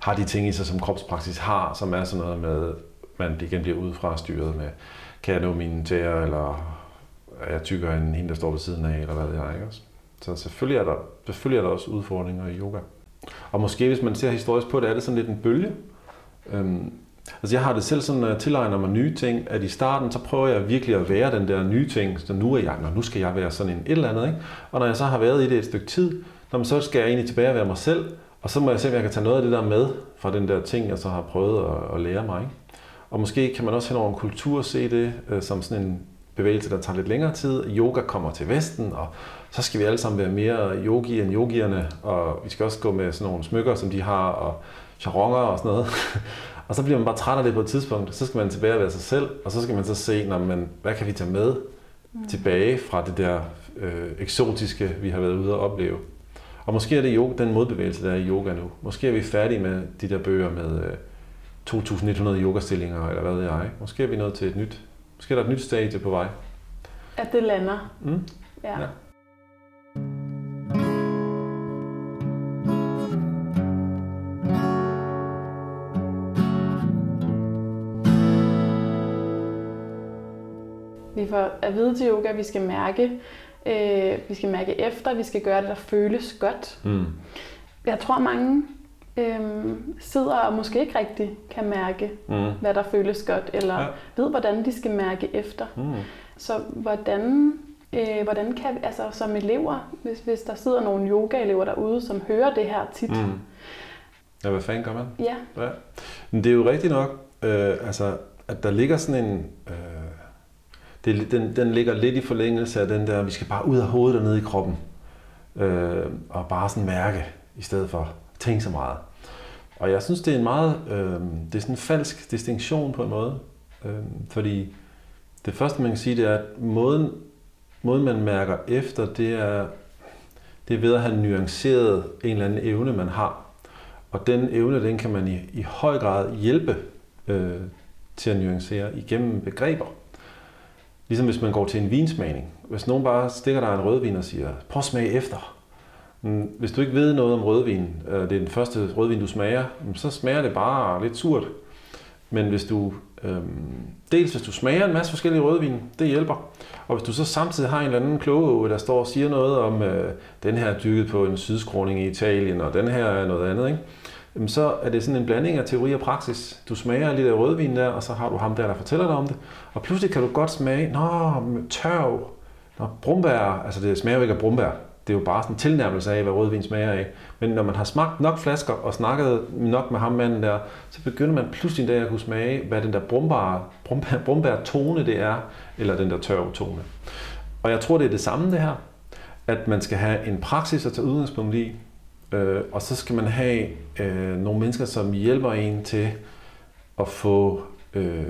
har de ting i sig, som kropspraksis har, som er sådan noget med, man igen bliver udefra styret med, kan jeg nå mine tæer, eller er jeg tykkere end hende, der står ved siden af, eller hvad det er, ikke også? Så selvfølgelig er, der, selvfølgelig er der også udfordringer i yoga. Og måske, hvis man ser historisk på det, er det sådan lidt en bølge. Øhm, altså jeg har det selv sådan, når jeg tilegner mig nye ting, at i starten, så prøver jeg virkelig at være den der nye ting, så nu er jeg, nu skal jeg være sådan en et eller andet, ikke? Og når jeg så har været i det et stykke tid, så skal jeg egentlig tilbage og være mig selv, og så må jeg se, om jeg kan tage noget af det der med fra den der ting, jeg så har prøvet at, at lære mig. Ikke? Og måske kan man også hen over en kultur se det øh, som sådan en bevægelse, der tager lidt længere tid. Yoga kommer til Vesten, og så skal vi alle sammen være mere yogi end yogierne, og vi skal også gå med sådan nogle smykker, som de har, og charonger og sådan noget. [laughs] og så bliver man bare træt af det på et tidspunkt. Så skal man tilbage og være sig selv, og så skal man så se, når man, hvad kan vi tage med mm. tilbage fra det der øh, eksotiske, vi har været ude og opleve. Og måske er det yoga, den modbevægelse, der er i yoga nu. Måske er vi færdige med de der bøger med øh, 2.100 yogastillinger, eller hvad ved jeg. Måske er vi nået til et nyt, måske er der et nyt stadie på vej. At det lander. Mm. Ja. ja. Vi får at vide til yoga, at vi skal mærke, øh, vi skal mærke efter, vi skal gøre det, der føles godt. Mm. Jeg tror, mange øh, sidder og måske ikke rigtig kan mærke, mm. hvad der føles godt, eller ja. ved, hvordan de skal mærke efter. Mm. Så hvordan, øh, hvordan kan vi, altså som elever, hvis, hvis der sidder nogle yoga-elever derude, som hører det her tit. Mm. Ja, hvad fanden gør man? Ja. ja. Men det er jo rigtigt nok, øh, altså, at der ligger sådan en... Øh, det, den, den ligger lidt i forlængelse af den der, vi skal bare ud af hovedet og ned i kroppen. Øh, og bare sådan mærke, i stedet for at tænke så meget. Og jeg synes, det er en meget, øh, det er sådan en falsk distinktion på en måde. Øh, fordi det første, man kan sige, det er, at måden, måden man mærker efter, det er, det er ved at have nuanceret en eller anden evne, man har. Og den evne, den kan man i, i høj grad hjælpe øh, til at nuancere igennem begreber. Ligesom hvis man går til en vinsmagning. Hvis nogen bare stikker dig en rødvin og siger, prøv at smage efter. Mm, hvis du ikke ved noget om rødvin, øh, det er den første rødvin, du smager, mm, så smager det bare lidt surt. Men hvis du, øhm, dels hvis du smager en masse forskellige rødvin, det hjælper. Og hvis du så samtidig har en eller anden kloge, der står og siger noget om, øh, den her er dykket på en sydskråning i Italien, og den her er noget andet, ikke? Jamen så er det sådan en blanding af teori og praksis. Du smager lidt af rødvin der, og så har du ham der, der fortæller dig om det. Og pludselig kan du godt smage, nå, tørv, nå, brumbær, altså det smager jo ikke af brumbær. Det er jo bare sådan en tilnærmelse af, hvad rødvin smager af. Men når man har smagt nok flasker og snakket nok med ham manden der, så begynder man pludselig en dag at kunne smage, hvad den der brumbær, brumbær, brumbær tone det er, eller den der tørv tone. Og jeg tror, det er det samme det her, at man skal have en praksis at tage udgangspunkt i, Øh, og så skal man have øh, nogle mennesker, som hjælper en til at få, øh,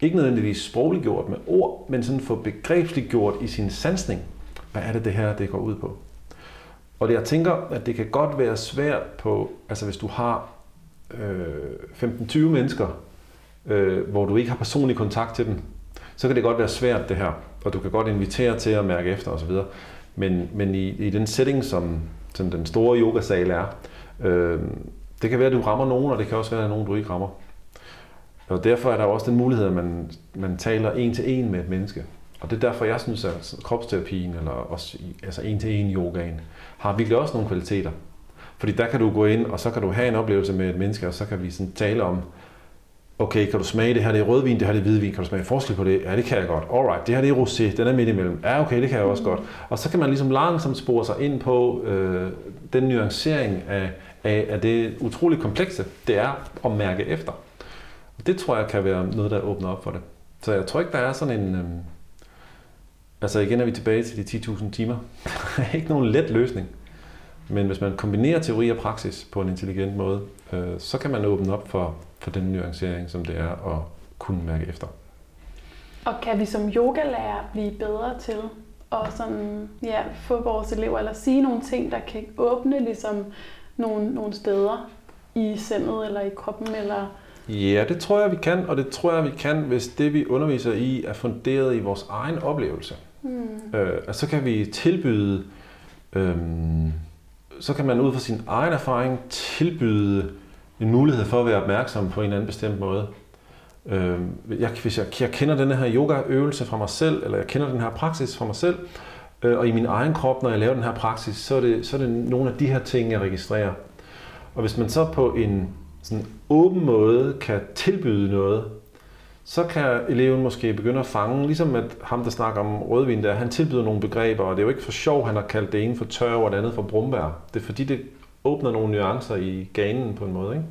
ikke nødvendigvis sprogliggjort med ord, men sådan få begrebsliggjort i sin sansning. Hvad er det, det her det går ud på? Og det, jeg tænker, at det kan godt være svært på, altså hvis du har øh, 15-20 mennesker, øh, hvor du ikke har personlig kontakt til dem, så kan det godt være svært det her, og du kan godt invitere til at mærke efter osv. Men, men i, i den setting, som, sådan den store yogasal er. Øh, det kan være, at du rammer nogen, og det kan også være, at nogen, du ikke rammer. Og derfor er der også den mulighed, at man, man taler en til en med et menneske. Og det er derfor, jeg synes, at kropsterapien, eller også altså en til en yogaen, har virkelig også nogle kvaliteter. Fordi der kan du gå ind, og så kan du have en oplevelse med et menneske, og så kan vi sådan tale om, okay, kan du smage det her, det er rødvin, det her det er hvidvin, kan du smage forskel på det? Ja, det kan jeg godt. Alright, det her det er rosé, den er midt imellem. Ja, okay, det kan jeg også godt. Og så kan man ligesom langsomt spore sig ind på øh, den nuancering af, af, af det utrolig komplekse, det er at mærke efter. Det tror jeg kan være noget, der åbner op for det. Så jeg tror ikke, der er sådan en... Øh, altså igen er vi tilbage til de 10.000 timer. [laughs] Ikke nogen let løsning. Men hvis man kombinerer teori og praksis på en intelligent måde, øh, så kan man åbne op for, for den nuancering, som det er at kunne mærke efter. Og kan vi som yogalærer blive bedre til at sådan, ja, få vores elever, eller sige nogle ting, der kan åbne ligesom nogle, nogle steder i sindet eller i kroppen? Eller... Ja, det tror jeg, vi kan, og det tror jeg, vi kan, hvis det, vi underviser i, er funderet i vores egen oplevelse. Mm. Øh, og så kan vi tilbyde, øh, så kan man ud fra sin egen erfaring tilbyde en mulighed for at være opmærksom på en eller anden bestemt måde. Øh, jeg, hvis jeg, jeg kender den her yogaøvelse fra mig selv, eller jeg kender den her praksis fra mig selv, øh, og i min egen krop, når jeg laver den her praksis, så er, det, så er det nogle af de her ting, jeg registrerer. Og hvis man så på en sådan åben måde kan tilbyde noget, så kan eleven måske begynde at fange, ligesom at ham, der snakker om rødvin der, han tilbyder nogle begreber, og det er jo ikke for sjov, han har kaldt det ene for tør og det andet for brumbær. Det er fordi, det åbner nogle nuancer i ganen på en måde. Ikke?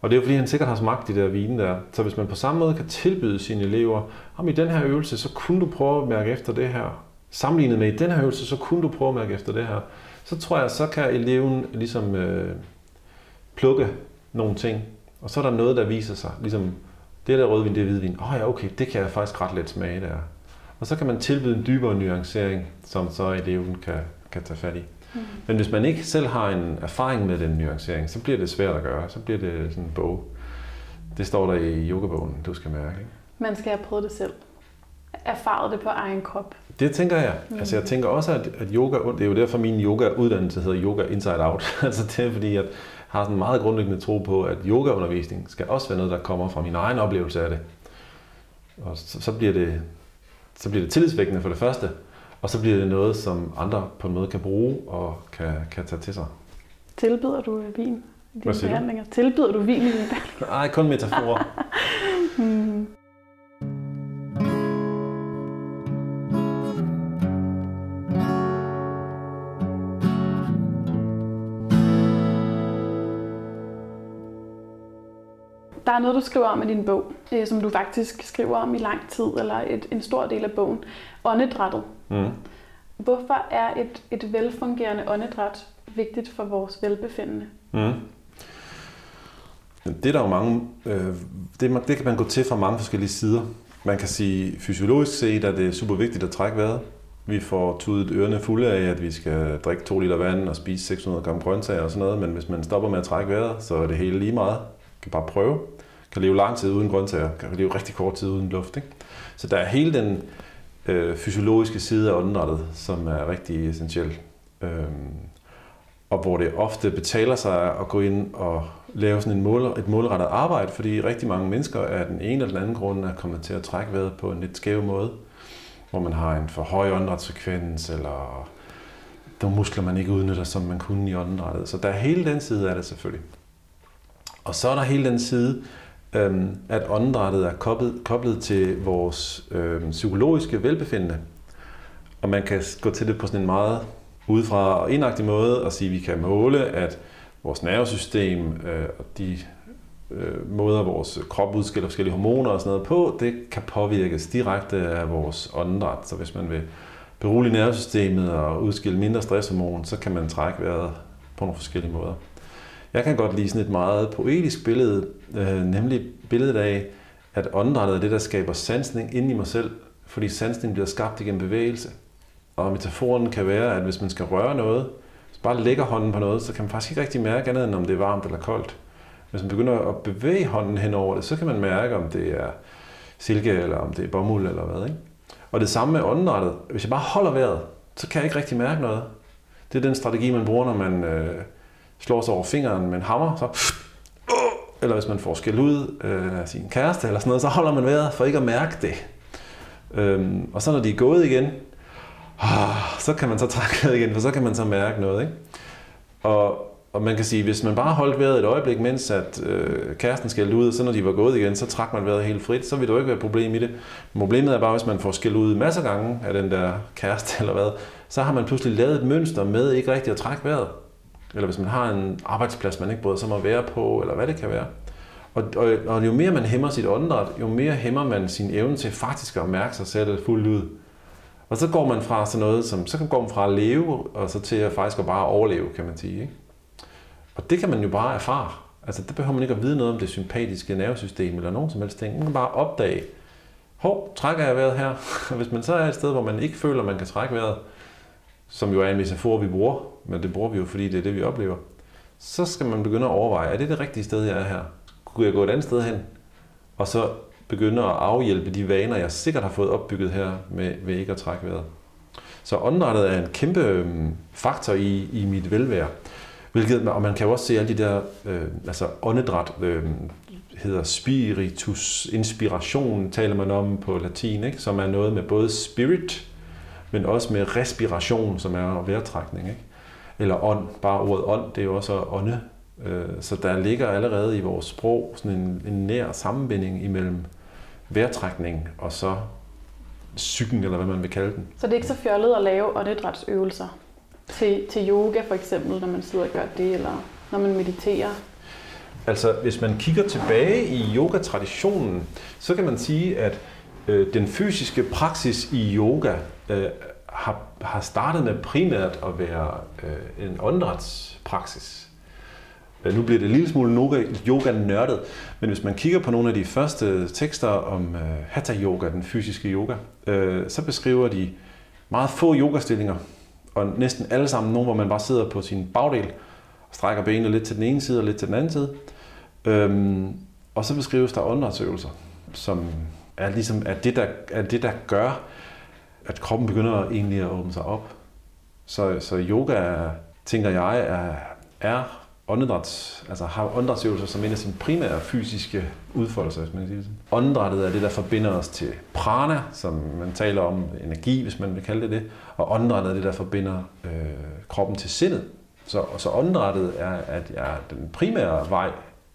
Og det er jo fordi, han sikkert har smagt de der vine der. Så hvis man på samme måde kan tilbyde sine elever, om i den her øvelse, så kunne du prøve at mærke efter det her. Sammenlignet med i den her øvelse, så kunne du prøve at mærke efter det her. Så tror jeg, så kan eleven ligesom øh, plukke nogle ting. Og så er der noget, der viser sig. Ligesom, det der rødvin, det er hvidvin. Åh oh ja, okay, det kan jeg faktisk ret let smage der. Og så kan man tilbyde en dybere nuancering, som så eleven kan, kan tage fat i. Mm. Men hvis man ikke selv har en erfaring med den nuancering, så bliver det svært at gøre. Så bliver det sådan en bog. Det står der i yogabogen, du skal mærke. Ikke? Man skal have prøvet det selv. Erfaret det på egen krop. Det tænker jeg. Mm. Altså jeg tænker også, at, at yoga, det er jo derfor min yoga-uddannelse hedder Yoga Inside Out. [laughs] altså det er fordi, at har sådan en meget grundlæggende tro på, at yogaundervisning skal også være noget, der kommer fra min egen oplevelse af det. Og så, så bliver det så bliver det tillidsvækkende for det første, og så bliver det noget, som andre på en måde kan bruge og kan, kan tage til sig. Tilbyder du vin i dine behandlinger? Tilbyder du vin i dine behandlinger? Nej, kun metaforer. [laughs] hmm. Der er noget, du skriver om i din bog, øh, som du faktisk skriver om i lang tid, eller et, en stor del af bogen. Åndedrættet. Mm. Hvorfor er et, et velfungerende åndedræt vigtigt for vores velbefindende? Mm. Det er der jo mange, øh, det, det kan man gå til fra mange forskellige sider. Man kan sige, fysiologisk set er det super vigtigt at trække vejret. Vi får tudet ørerne fulde af, at vi skal drikke 2 liter vand og spise 600 gram grøntsager og sådan noget, men hvis man stopper med at trække vejret, så er det hele lige meget. Kan bare prøve. Kan leve lang tid uden grøntsager, kan leve rigtig kort tid uden luft. Ikke? Så der er hele den øh, fysiologiske side af åndedrættet, som er rigtig essentiel. Øhm, og hvor det ofte betaler sig at gå ind og lave sådan en mål, et målrettet arbejde, fordi rigtig mange mennesker af den ene eller den anden grund er kommet til at trække vejret på en lidt skæv måde, hvor man har en for høj åndedrætsfrekvens, eller nogle muskler, man ikke udnytter, som man kunne i åndedrættet. Så der er hele den side af det selvfølgelig. Og så er der hele den side, øhm, at åndedrættet er koblet, koblet til vores øhm, psykologiske velbefindende. Og man kan gå til det på sådan en meget udefra og indagtig måde og sige, at vi kan måle, at vores nervesystem øh, og de øh, måder, vores krop udskiller forskellige hormoner og sådan noget på, det kan påvirkes direkte af vores åndedræt. Så hvis man vil berolige nervesystemet og udskille mindre stresshormon, så kan man trække vejret på nogle forskellige måder. Jeg kan godt lide sådan et meget poetisk billede, øh, nemlig billedet af, at åndedrættet er det, der skaber sansning inde i mig selv, fordi sansning bliver skabt igennem bevægelse. Og metaforen kan være, at hvis man skal røre noget, så bare lægger hånden på noget, så kan man faktisk ikke rigtig mærke andet, end om det er varmt eller koldt. Hvis man begynder at bevæge hånden hen over det, så kan man mærke, om det er silke, eller om det er bomuld, eller hvad. Ikke? Og det samme med åndedrættet. Hvis jeg bare holder vejret, så kan jeg ikke rigtig mærke noget. Det er den strategi, man bruger, når man øh, slår sig over fingeren med en hammer, så eller hvis man får skæld ud øh, af sin kæreste eller sådan noget, så holder man vejret for ikke at mærke det. Øhm, og så når de er gået igen, ah, så kan man så trække vejret igen, for så kan man så mærke noget. Ikke? Og, og man kan sige, hvis man bare holdt vejret et øjeblik, mens at øh, kæresten skældte ud, og så når de var gået igen, så trak man vejret helt frit, så vil der jo ikke være et problem i det. Problemet er bare, hvis man får skæld ud masser af gange af den der kæreste [laughs] eller hvad, så har man pludselig lavet et mønster med ikke rigtig at trække vejret. Eller hvis man har en arbejdsplads, man ikke bryder sig om at være på, eller hvad det kan være. Og, og, og jo mere man hæmmer sit åndedræt, jo mere hæmmer man sin evne til faktisk at mærke sig selv fuldt ud. Og så går man fra sådan noget, som, så går man fra at leve, og så til at faktisk at bare overleve, kan man sige. Ikke? Og det kan man jo bare erfare. Altså, der behøver man ikke at vide noget om det sympatiske nervesystem eller nogen som helst ting. Man kan bare opdage, hov, trækker jeg vejret her? Og [laughs] hvis man så er et sted, hvor man ikke føler, man kan trække vejret, som jo er en metafor, vi bruger, men det bruger vi jo, fordi det er det, vi oplever, så skal man begynde at overveje, er det det rigtige sted, jeg er her? Kunne jeg gå et andet sted hen? Og så begynde at afhjælpe de vaner, jeg sikkert har fået opbygget her med, ved ikke at trække vejret. Så åndedrættet er en kæmpe øhm, faktor i, i mit velvære. Hvilket, og man kan jo også se alle de der, øh, altså åndedræt øh, hedder spiritus, inspiration taler man om på latin, ikke? som er noget med både spirit, men også med respiration, som er vejrtrækning. Ikke? Eller ånd, bare ordet ånd, det er jo også ånde. Øh, så der ligger allerede i vores sprog sådan en, en nær sammenbinding imellem vejrtrækning og så psyken, eller hvad man vil kalde den. Så det er ikke så fjollet at lave åndedrætsøvelser til, til yoga for eksempel, når man sidder og gør det, eller når man mediterer? Altså, hvis man kigger tilbage i yoga-traditionen, så kan man sige, at øh, den fysiske praksis i yoga øh, har, har startet med primært at være øh, en åndedrætspraksis. Øh, nu bliver det en lille smule yoga, yoga nørdet, men hvis man kigger på nogle af de første tekster om øh, hatha yoga, den fysiske yoga, øh, så beskriver de meget få yogastillinger, og næsten alle sammen nogle, hvor man bare sidder på sin bagdel og strækker benene lidt til den ene side og lidt til den anden side. Øhm, og så beskrives der åndedrætsøvelser, som er ligesom er det, der, er det, der gør, at kroppen begynder egentlig at åbne sig op. Så, så yoga, tænker jeg, er, er åndedræts, altså har åndedrætsøvelser som en af sine primære fysiske udfoldelser, hvis man kan sige det sådan. Åndedrættet er det, der forbinder os til prana, som man taler om energi, hvis man vil kalde det det, og åndedrættet er det, der forbinder øh, kroppen til sindet. Så, så åndedrættet er, at jeg er den primære vej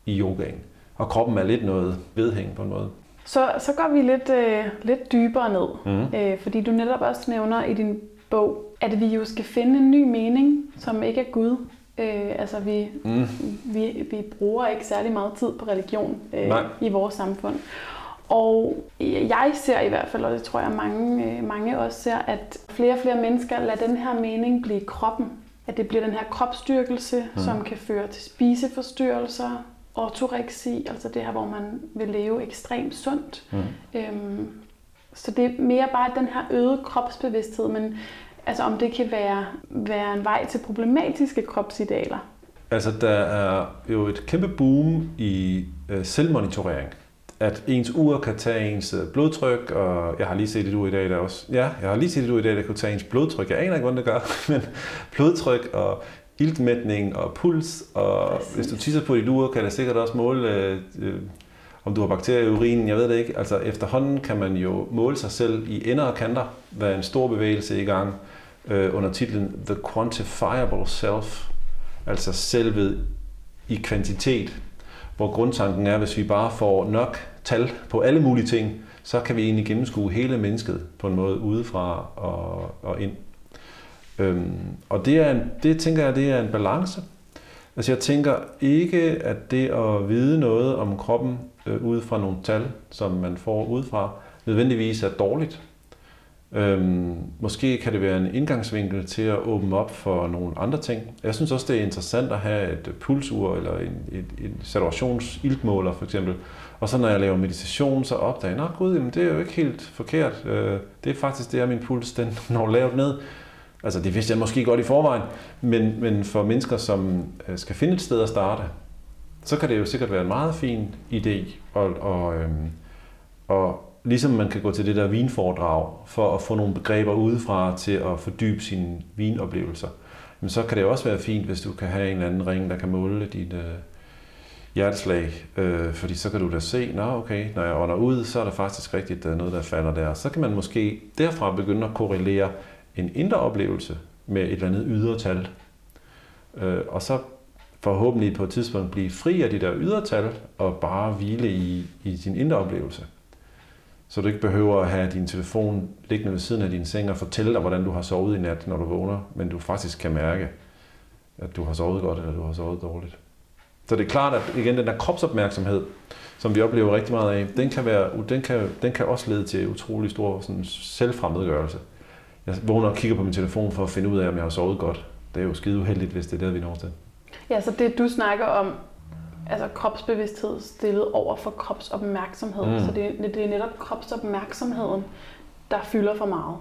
i yogaen, og kroppen er lidt noget vedhæng på en måde. Så, så går vi lidt, øh, lidt dybere ned, mm. øh, fordi du netop også nævner i din bog, at vi jo skal finde en ny mening, som ikke er Gud. Øh, altså vi, mm. vi, vi bruger ikke særlig meget tid på religion øh, i vores samfund. Og jeg ser i hvert fald, og det tror jeg mange, øh, mange også ser, at flere og flere mennesker lader den her mening blive kroppen. At det bliver den her kropsstyrkelse, mm. som kan føre til spiseforstyrrelser, ortoreksi, altså det her, hvor man vil leve ekstremt sundt. Mm. Øhm, så det er mere bare den her øgede kropsbevidsthed, men Altså om det kan være, være en vej til problematiske kropsidealer. Altså der er jo et kæmpe boom i øh, selvmonitorering. At ens ur kan tage ens øh, blodtryk, og jeg har lige set et ur i dag, der også... Ja, jeg har lige set et ur i dag, der kunne tage ens blodtryk. Jeg aner ikke, hvordan det gør, [laughs] men blodtryk og iltmætning og puls, og Præcis. hvis du tisser på dit ur, kan det sikkert også måle, øh, øh, om du har bakterier i urinen, jeg ved det ikke. Altså efterhånden kan man jo måle sig selv i ender og kanter, hvad en stor bevægelse i gang, øh, under titlen The Quantifiable Self, altså selvet i kvantitet, hvor grundtanken er, at hvis vi bare får nok tal på alle mulige ting, så kan vi egentlig gennemskue hele mennesket på en måde udefra og, og ind. Øhm, og det, er en, det tænker jeg, det er en balance. Altså jeg tænker ikke, at det at vide noget om kroppen øh, ud fra nogle tal, som man får udefra, nødvendigvis er dårligt. Øhm, måske kan det være en indgangsvinkel til at åbne op for nogle andre ting. Jeg synes også, det er interessant at have et pulsur eller en, et, en saturationsiltmåler for eksempel. Og så når jeg laver meditation, så opdager jeg, at det er jo ikke helt forkert. Øh, det er faktisk det, er min puls, den [laughs] når lavt ned. Altså det vidste jeg måske godt i forvejen, men, men for mennesker, som øh, skal finde et sted at starte, så kan det jo sikkert være en meget fin idé at, og, øhm, og ligesom man kan gå til det der vinforedrag for at få nogle begreber udefra til at fordybe sine vinoplevelser, men så kan det også være fint, hvis du kan have en eller anden ring, der kan måle dit øh, hjerteslag, øh, fordi så kan du da se, nå okay, når jeg ånder ud, så er der faktisk rigtigt der noget, der falder der. Så kan man måske derfra begynde at korrelere en indre oplevelse med et eller andet ydre tal. Øh, og så forhåbentlig på et tidspunkt blive fri af de der ydre tal og bare hvile i, i sin indre oplevelse. Så du ikke behøver at have din telefon liggende ved siden af din seng og fortælle dig, hvordan du har sovet i nat, når du vågner, men du faktisk kan mærke, at du har sovet godt eller du har sovet dårligt. Så det er klart, at igen, den der kropsopmærksomhed, som vi oplever rigtig meget af, den kan, være, den kan, den kan også lede til utrolig stor sådan, selvfremmedgørelse. Jeg vågner og kigger på min telefon for at finde ud af, om jeg har sovet godt. Det er jo skide uheldigt, hvis det er det, vi når til. Ja, så det du snakker om, altså kropsbevidsthed stillet over for kropsopmærksomhed. Mm. Så det, det er netop kropsopmærksomheden, der fylder for meget.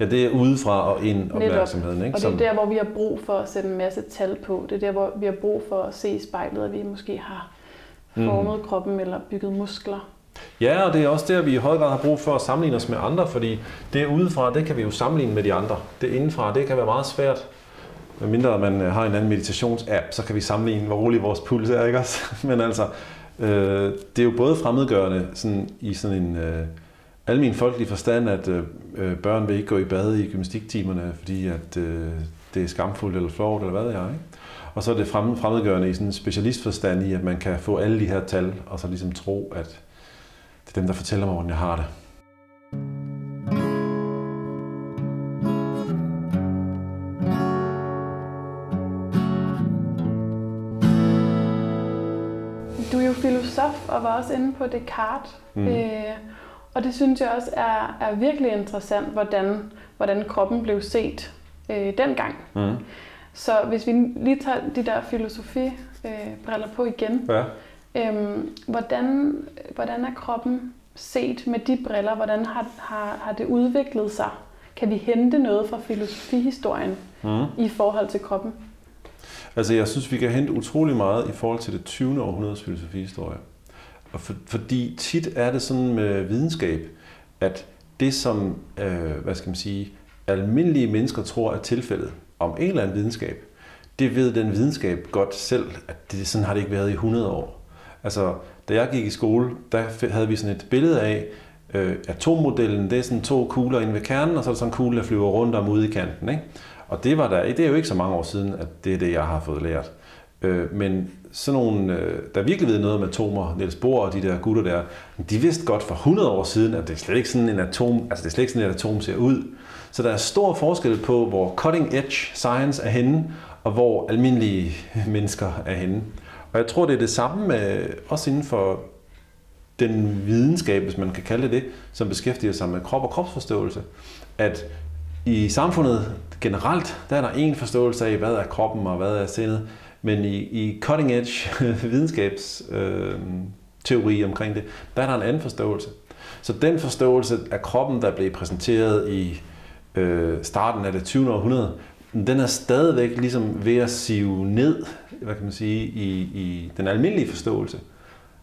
Ja, det er udefra og ind opmærksomheden. Ikke? Og det er der, hvor vi har brug for at sætte en masse tal på. Det er der, hvor vi har brug for at se i spejlet, at vi måske har formet mm. kroppen eller bygget muskler. Ja, og det er også der, vi i høj grad har brug for at sammenligne os med andre, fordi det udefra, det kan vi jo sammenligne med de andre. Det indenfra, det kan være meget svært. Men mindre man øh, har en anden meditationsapp, så kan vi sammenligne, hvor rolig vores puls er, ikke også? [laughs] Men altså, øh, det er jo både fremmedgørende sådan, i sådan en øh, almen folkelig forstand, at øh, øh, børn vil ikke gå i bad i gymnastiktimerne, fordi at øh, det er skamfuldt eller flot, eller hvad det er, ikke? Og så er det fremmedgørende i sådan en specialistforstand i, at man kan få alle de her tal, og så ligesom tro, at det er dem, der fortæller mig, hvordan jeg har det. Du er jo filosof og var også inde på Descartes. Mm. Øh, og det synes jeg også er, er virkelig interessant, hvordan, hvordan kroppen blev set øh, dengang. Mm. Så hvis vi lige tager de der filosofi-briller øh, på igen. Ja. Øhm, hvordan, hvordan er kroppen set med de briller? Hvordan har, har, har det udviklet sig? Kan vi hente noget fra filosofihistorien mm. i forhold til kroppen? Altså jeg synes, vi kan hente utrolig meget i forhold til det 20. århundredes filosofihistorie. Og for, fordi tit er det sådan med videnskab, at det som, øh, hvad skal man sige, almindelige mennesker tror er tilfældet om en eller anden videnskab, det ved den videnskab godt selv, at det, sådan har det ikke været i 100 år. Altså, da jeg gik i skole, der havde vi sådan et billede af, øh, atommodellen, det er sådan to kugler inde ved kernen, og så er der sådan en kugle, der flyver rundt om ude i kanten. Ikke? Og det, var der, det er jo ikke så mange år siden, at det er det, jeg har fået lært. Øh, men sådan nogle, øh, der virkelig ved noget om atomer, Niels Bohr og de der gutter der, de vidste godt for 100 år siden, at det er slet ikke sådan en atom, altså det er slet ikke sådan et atom ser ud. Så der er stor forskel på, hvor cutting edge science er henne, og hvor almindelige mennesker er henne. Og jeg tror, det er det samme med, også inden for den videnskab, hvis man kan kalde det det, som beskæftiger sig med krop og kropsforståelse. At i samfundet generelt, der er der en forståelse af, hvad er kroppen og hvad er sindet. Men i, i cutting edge [laughs] videnskabsteori øh, omkring det, der er der en anden forståelse. Så den forståelse af kroppen, der blev præsenteret i øh, starten af det 20. århundrede, den er stadigvæk ligesom ved at sive ned, hvad kan man sige, i, i den almindelige forståelse.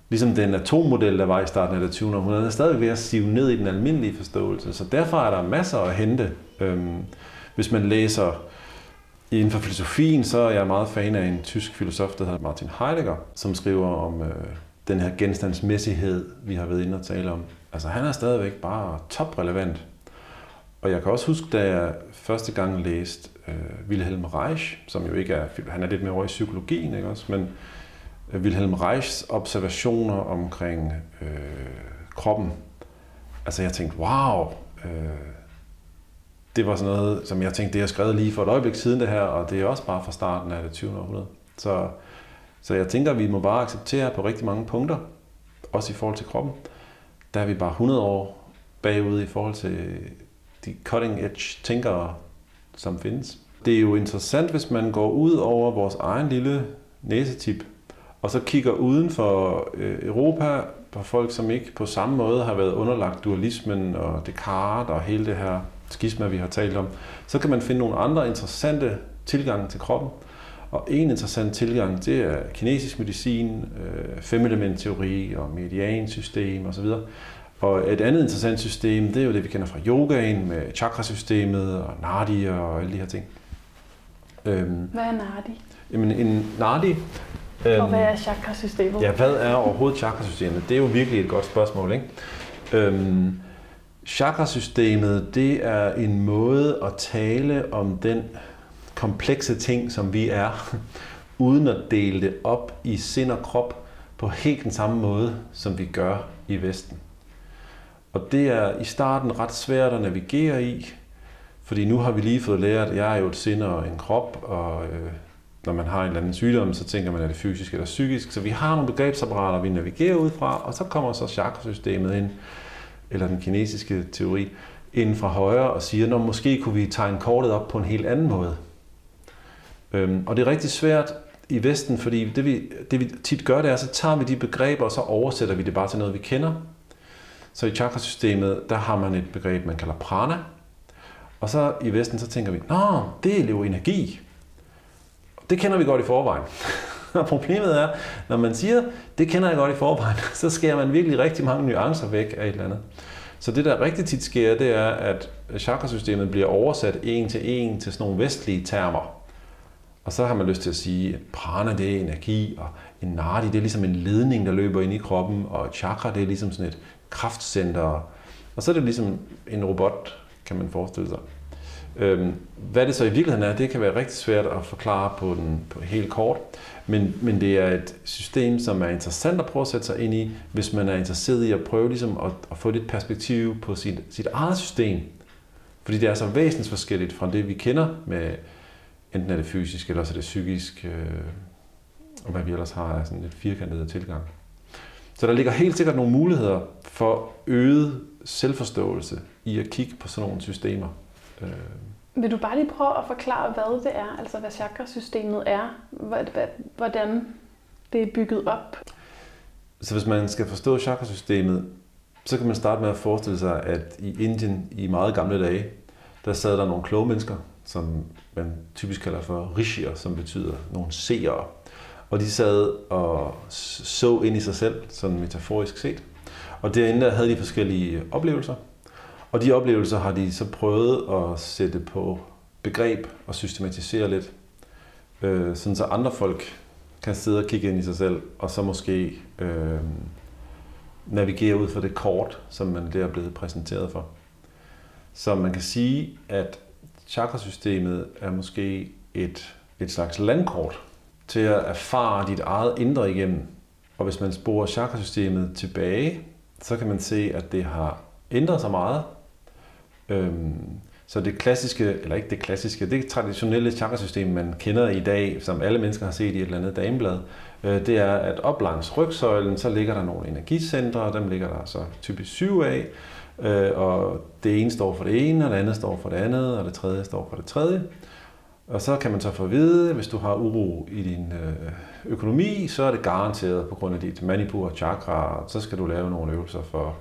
Ligesom den atommodel, der var i starten af det 20. århundrede, er stadigvæk ved at sive ned i den almindelige forståelse. Så derfor er der masser at hente. Øhm, hvis man læser inden for filosofien, så er jeg meget fan af en tysk filosof, der hedder Martin Heidegger, som skriver om øh, den her genstandsmæssighed, vi har været inde og tale om. Altså han er stadigvæk bare toprelevant. Og jeg kan også huske, da jeg første gang læste øh, Wilhelm Reich, som jo ikke er, han er lidt mere over i psykologien, ikke også, men øh, Wilhelm Reichs observationer omkring øh, kroppen. Altså jeg tænkte, wow, øh, det var sådan noget, som jeg tænkte, det er skrevet lige for et øjeblik siden det her, og det er også bare fra starten af det 20. århundrede. Så, så jeg tænker, at vi må bare acceptere på rigtig mange punkter, også i forhold til kroppen, der er vi bare 100 år bagud i forhold til de cutting edge tænkere, som findes. Det er jo interessant, hvis man går ud over vores egen lille næsetip, og så kigger uden for øh, Europa på folk, som ikke på samme måde har været underlagt dualismen og Descartes og hele det her skisma, vi har talt om, så kan man finde nogle andre interessante tilgange til kroppen. Og en interessant tilgang, det er kinesisk medicin, øh, fem-element-teori og mediansystem osv. Og et andet interessant system, det er jo det, vi kender fra yogaen med chakrasystemet og nadi og alle de her ting. Øhm, hvad er nadi? Jamen en nadi... Øhm, og hvad er chakrasystemet? Ja, hvad er overhovedet chakrasystemet? Det er jo virkelig et godt spørgsmål, ikke? Øhm, chakrasystemet, det er en måde at tale om den komplekse ting, som vi er, [laughs] uden at dele det op i sind og krop på helt den samme måde, som vi gør i Vesten. Og det er i starten ret svært at navigere i, fordi nu har vi lige fået lært, at jeg er jo et sind og en krop, og øh, når man har en eller anden sygdom, så tænker man, er det fysisk eller psykisk. Så vi har nogle begrebsapparater, vi navigerer ud fra, og så kommer så chakrasystemet ind, eller den kinesiske teori, ind fra højre og siger, at måske kunne vi tegne kortet op på en helt anden måde. Øhm, og det er rigtig svært i Vesten, fordi det vi, det vi tit gør, det er, så tager vi de begreber, og så oversætter vi det bare til noget, vi kender. Så i chakrasystemet, der har man et begreb, man kalder prana. Og så i Vesten, så tænker vi, nå, det er jo energi. Det kender vi godt i forvejen. [laughs] Og problemet er, når man siger, det kender jeg godt i forvejen, [laughs] så skærer man virkelig rigtig mange nuancer væk af et eller andet. Så det, der rigtig tit sker, det er, at chakrasystemet bliver oversat en til en til sådan nogle vestlige termer. Og så har man lyst til at sige, at prana det er energi, og en nadi det er ligesom en ledning, der løber ind i kroppen, og chakra det er ligesom sådan et kraftcenter. Og så er det ligesom en robot, kan man forestille sig. Øhm, hvad det så i virkeligheden er, det kan være rigtig svært at forklare på den på helt kort. Men, men det er et system, som er interessant at prøve at sætte sig ind i, hvis man er interesseret i at prøve ligesom at, at få lidt perspektiv på sit, sit eget system. Fordi det er så væsentligt forskelligt fra det, vi kender med enten er det fysisk, eller så er det psykisk, øh, og hvad vi ellers har af sådan et firkantet tilgang. Så der ligger helt sikkert nogle muligheder for øget selvforståelse i at kigge på sådan nogle systemer. Øh, vil du bare lige prøve at forklare, hvad det er, altså hvad chakrasystemet er, hvordan det er bygget op? Så hvis man skal forstå chakrasystemet, så kan man starte med at forestille sig, at i Indien i meget gamle dage, der sad der nogle kloge mennesker, som man typisk kalder for rishier, som betyder nogle seere. Og de sad og så ind i sig selv, sådan metaforisk set. Og derinde der havde de forskellige oplevelser. Og de oplevelser har de så prøvet at sætte på begreb og systematisere lidt, øh, sådan så andre folk kan sidde og kigge ind i sig selv, og så måske øh, navigere ud for det kort, som man der er blevet præsenteret for. Så man kan sige, at chakrasystemet er måske et, et slags landkort til at erfare dit eget indre igennem. Og hvis man sporer chakrasystemet tilbage, så kan man se, at det har ændret sig meget Øhm, så det klassiske, eller ikke det klassiske, det traditionelle chakrasystem, man kender i dag, som alle mennesker har set i et eller andet dameblad, øh, det er, at op langs rygsøjlen, så ligger der nogle energicentre, og dem ligger der så typisk syv af, øh, og det ene står for det ene, og det andet står for det andet, og det tredje står for det tredje. Og så kan man så få at vide, hvis du har uro i din øh, økonomi, så er det garanteret på grund af dit manipur og chakra, så skal du lave nogle øvelser for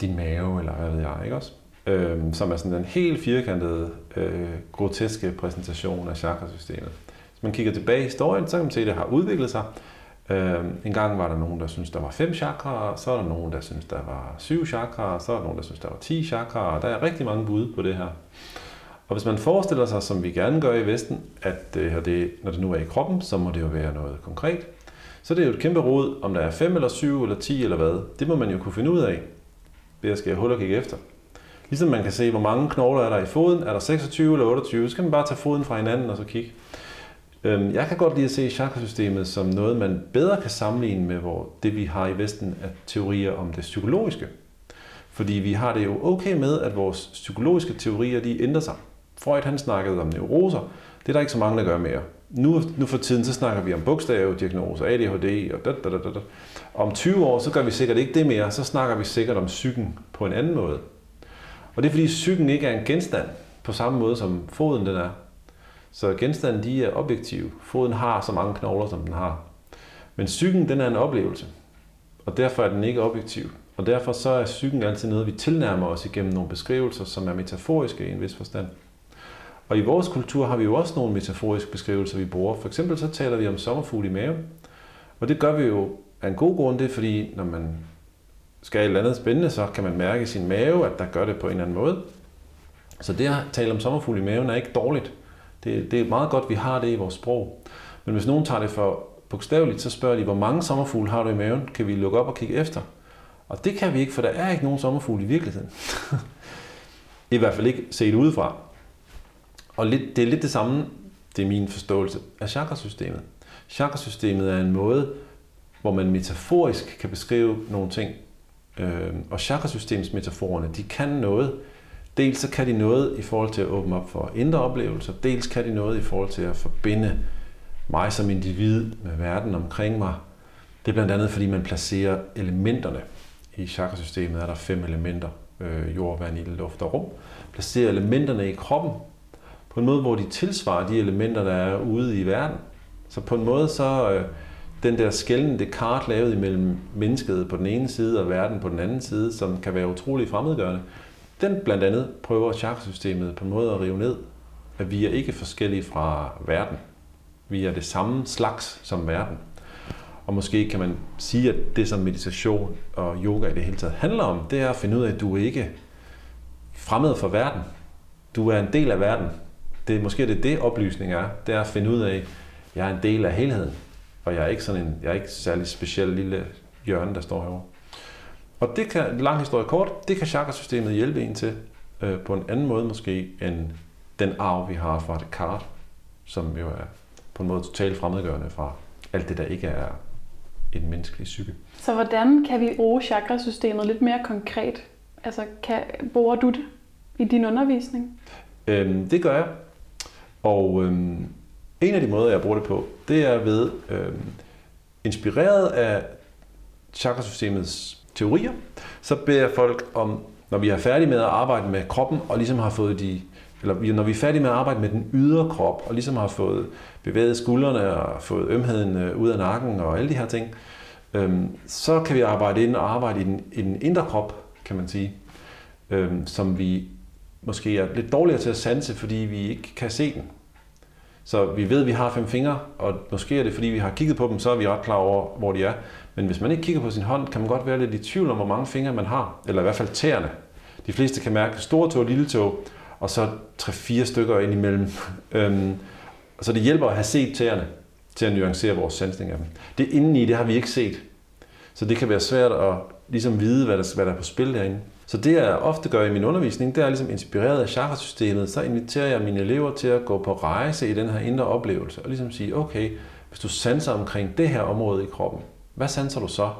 din mave, eller hvad ved jeg, ikke også? Øhm, som er sådan en helt firkantet, øh, groteske præsentation af chakrasystemet. Hvis man kigger tilbage i historien, så kan man se, at det har udviklet sig. Øhm, en gang var der nogen, der syntes, der var fem chakraer, så er der nogen, der synes, der var syv chakraer, så er der nogen, der synes, der var ti chakraer. Der er rigtig mange bud på det her. Og hvis man forestiller sig, som vi gerne gør i Vesten, at øh, det her, det, når det nu er i kroppen, så må det jo være noget konkret. Så det er jo et kæmpe rod, om der er 5 eller 7 eller 10 eller hvad. Det må man jo kunne finde ud af ved at skære hul og kigge efter. Ligesom man kan se, hvor mange knogler er der i foden. Er der 26 eller 28, så kan man bare tage foden fra hinanden og så kigge. Øhm, jeg kan godt lide at se chakrasystemet som noget, man bedre kan sammenligne med hvor det, vi har i Vesten af teorier om det psykologiske. Fordi vi har det jo okay med, at vores psykologiske teorier de ændrer sig. Freud han snakkede om neuroser. Det er der ikke så mange, der gør mere. Nu, nu for tiden så snakker vi om bogstavdiagnoser, ADHD og da, da, da, da. Om 20 år, så gør vi sikkert ikke det mere. Så snakker vi sikkert om psyken på en anden måde. Og det er fordi psyken ikke er en genstand på samme måde som foden den er. Så genstanden de er objektive. Foden har så mange knogler, som den har. Men psyken den er en oplevelse. Og derfor er den ikke objektiv. Og derfor så er psyken altid noget, vi tilnærmer os igennem nogle beskrivelser, som er metaforiske i en vis forstand. Og i vores kultur har vi jo også nogle metaforiske beskrivelser, vi bruger. For eksempel så taler vi om sommerfugl i maven. Og det gør vi jo af en god grund, det er fordi, når man skal et eller andet spændende, så kan man mærke i sin mave, at der gør det på en eller anden måde. Så det at tale om sommerfugl i maven er ikke dårligt. Det, det er meget godt, vi har det i vores sprog. Men hvis nogen tager det for bogstaveligt, så spørger de, hvor mange sommerfugle har du i maven? Kan vi lukke op og kigge efter? Og det kan vi ikke, for der er ikke nogen sommerfugle i virkeligheden. [laughs] I hvert fald ikke set udefra. Og lidt, det er lidt det samme, det er min forståelse af chakrasystemet. Chakrasystemet er en måde, hvor man metaforisk kan beskrive nogle ting Øh, og chakrasystemsmetaforerne, de kan noget. Dels så kan de noget i forhold til at åbne op for indre oplevelser, dels kan de noget i forhold til at forbinde mig som individ med verden omkring mig. Det er blandt andet, fordi man placerer elementerne. I chakrasystemet er der fem elementer, øh, jord, vand, ild, luft og rum. Placerer elementerne i kroppen på en måde, hvor de tilsvarer de elementer, der er ude i verden. Så på en måde så øh, den der skældende kart lavet imellem mennesket på den ene side og verden på den anden side, som kan være utrolig fremmedgørende, den blandt andet prøver chakrasystemet på en måde at rive ned. At vi er ikke forskellige fra verden. Vi er det samme slags som verden. Og måske kan man sige, at det som meditation og yoga i det hele taget handler om, det er at finde ud af, at du ikke er fremmed for verden. Du er en del af verden. Det er måske det, det oplysning er. Det er at finde ud af, at jeg er en del af helheden. Og jeg er ikke sådan en, jeg er ikke særlig speciel lille hjørne, der står herovre. Og det kan, lang historie kort, det kan chakrasystemet hjælpe en til øh, på en anden måde måske, end den arv, vi har fra Descartes, som jo er på en måde totalt fremmedgørende fra alt det, der ikke er en menneskelig psyke. Så hvordan kan vi bruge chakrasystemet lidt mere konkret? Altså, kan, bruger du det i din undervisning? Øhm, det gør jeg. Og øhm, en af de måder, jeg bruger det på, det er ved, øhm, inspireret af chakrasystemets teorier, så beder jeg folk om, når vi er færdige med at arbejde med kroppen, og ligesom har fået de, eller når vi er færdige med at arbejde med den ydre krop, og ligesom har fået bevæget skuldrene og fået ømheden øh, ud af nakken og alle de her ting, øhm, så kan vi arbejde ind og arbejde i den, i den indre krop, kan man sige, øhm, som vi måske er lidt dårligere til at sanse, fordi vi ikke kan se den. Så vi ved, at vi har fem fingre, og måske er det, fordi vi har kigget på dem, så er vi ret klar over, hvor de er. Men hvis man ikke kigger på sin hånd, kan man godt være lidt i tvivl om, hvor mange fingre man har, eller i hvert fald tæerne. De fleste kan mærke store tog og lille tog, og så tre-fire stykker ind imellem. [laughs] Øhm, så det hjælper at have set tæerne til at nuancere vores sansning af dem. Det indeni, det har vi ikke set. Så det kan være svært at ligesom vide, hvad der, hvad der er på spil derinde. Så det, jeg ofte gør i min undervisning, det er ligesom inspireret af chakrasystemet, så inviterer jeg mine elever til at gå på rejse i den her indre oplevelse, og ligesom sige, okay, hvis du sanser omkring det her område i kroppen, hvad sanser du så?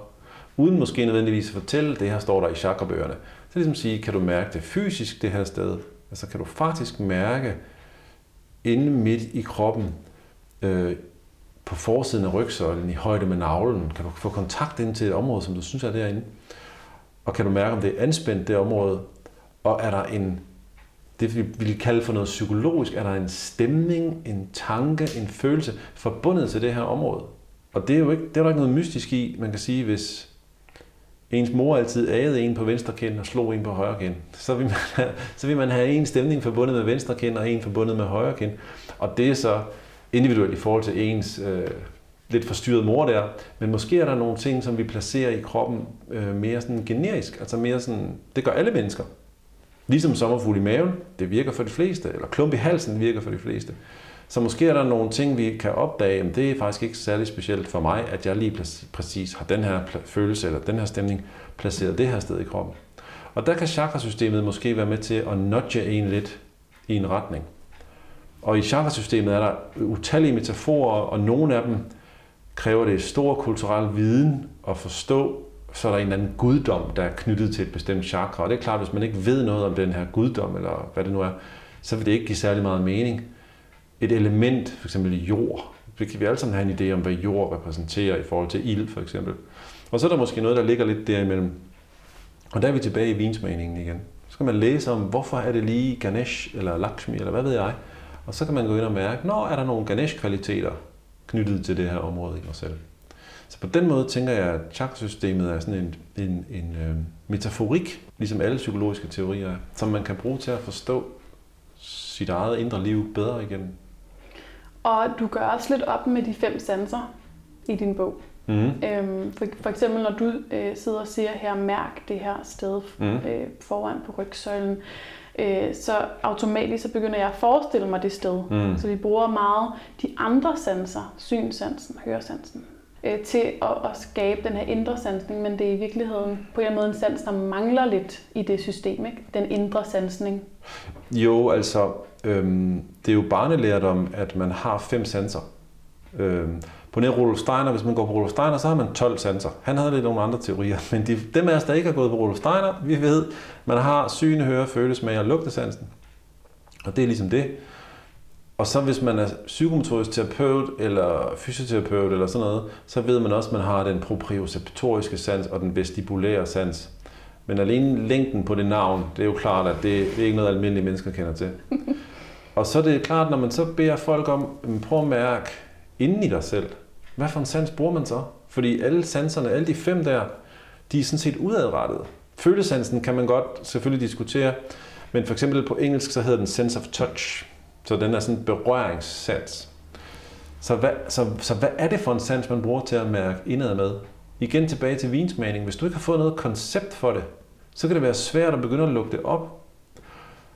Uden måske nødvendigvis at fortælle, det her står der i chakrabøgerne. Så ligesom sige, kan du mærke det fysisk det her sted? Altså kan du faktisk mærke inde midt i kroppen, øh, på forsiden af rygsøjlen, i højde med navlen, kan du få kontakt ind til et område, som du synes er derinde? Og kan du mærke, om det er anspændt, det område? Og er der en, det vi vil kalde for noget psykologisk, er der en stemning, en tanke, en følelse forbundet til det her område? Og det er jo ikke, det er der ikke noget mystisk i, man kan sige, hvis ens mor altid agede en på venstre kind og slog en på højre kind, så vil man have, så vil man have en stemning forbundet med venstre kind og en forbundet med højre kind. Og det er så individuelt i forhold til ens øh, lidt forstyrret mor der, men måske er der nogle ting, som vi placerer i kroppen øh, mere sådan generisk, altså mere sådan, det gør alle mennesker. Ligesom sommerfugl i maven, det virker for de fleste, eller klump i halsen virker for de fleste. Så måske er der nogle ting, vi kan opdage, men det er faktisk ikke særlig specielt for mig, at jeg lige præcis har den her følelse eller den her stemning placeret det her sted i kroppen. Og der kan chakrasystemet måske være med til at nudge en lidt i en retning. Og i chakrasystemet er der utallige metaforer, og nogle af dem kræver det stor kulturel viden at forstå, så er der en eller anden guddom, der er knyttet til et bestemt chakra. Og det er klart, hvis man ikke ved noget om den her guddom, eller hvad det nu er, så vil det ikke give særlig meget mening. Et element, for eksempel jord, det kan vi alle sammen have en idé om, hvad jord repræsenterer i forhold til ild, for eksempel. Og så er der måske noget, der ligger lidt derimellem. Og der er vi tilbage i vinsmagningen igen. Så kan man læse om, hvorfor er det lige Ganesh eller Lakshmi, eller hvad ved jeg. Og så kan man gå ind og mærke, når er der nogle Ganesh-kvaliteter, knyttet til det her område i mig selv. Så på den måde tænker jeg, at chakrasystemet er sådan en, en, en øh, metaforik, ligesom alle psykologiske teorier, som man kan bruge til at forstå sit eget indre liv bedre igennem. Og du gør også lidt op med de fem sanser i din bog. Mm. Øhm, for, for eksempel når du øh, sidder og siger her, mærk det her sted mm. øh, foran på rygsøjlen øh, så automatisk så begynder jeg at forestille mig det sted. Mm. Så vi bruger meget de andre sanser, synsansen, høresansen, øh, til at, at skabe den her indre sansning, men det er i virkeligheden på en måde en sans, der mangler lidt i det system, ikke? den indre sansning. Jo, altså, øhm, det er jo barnelærdom, at man har fem sanser. Øhm, på nær Rudolf Steiner, hvis man går på Rudolf Steiner, så har man 12 sanser. Han havde lidt nogle andre teorier, [laughs] men de, dem af os, der ikke har gået på Rudolf Steiner, vi ved, man har syne, høre, føle, smag og lugtesansen. Og det er ligesom det. Og så hvis man er psykomotorisk terapeut eller fysioterapeut eller sådan noget, så ved man også, at man har den proprioceptoriske sans og den vestibulære sans. Men alene længden på det navn, det er jo klart, at det, det er ikke noget, almindelige mennesker kender til. [laughs] og så er det klart, når man så beder folk om, prøv at mærke inden i dig selv, hvad for en sans bruger man så? Fordi alle sanserne, alle de fem der, de er sådan set udadrettede. Følesansen kan man godt selvfølgelig diskutere, men for eksempel på engelsk, så hedder den sense of touch. Så den er sådan en berøringssans. Så hvad, så, så hvad er det for en sans, man bruger til at mærke indad med? Igen tilbage til vinsmagning. Hvis du ikke har fået noget koncept for det, så kan det være svært at begynde at lukke det op.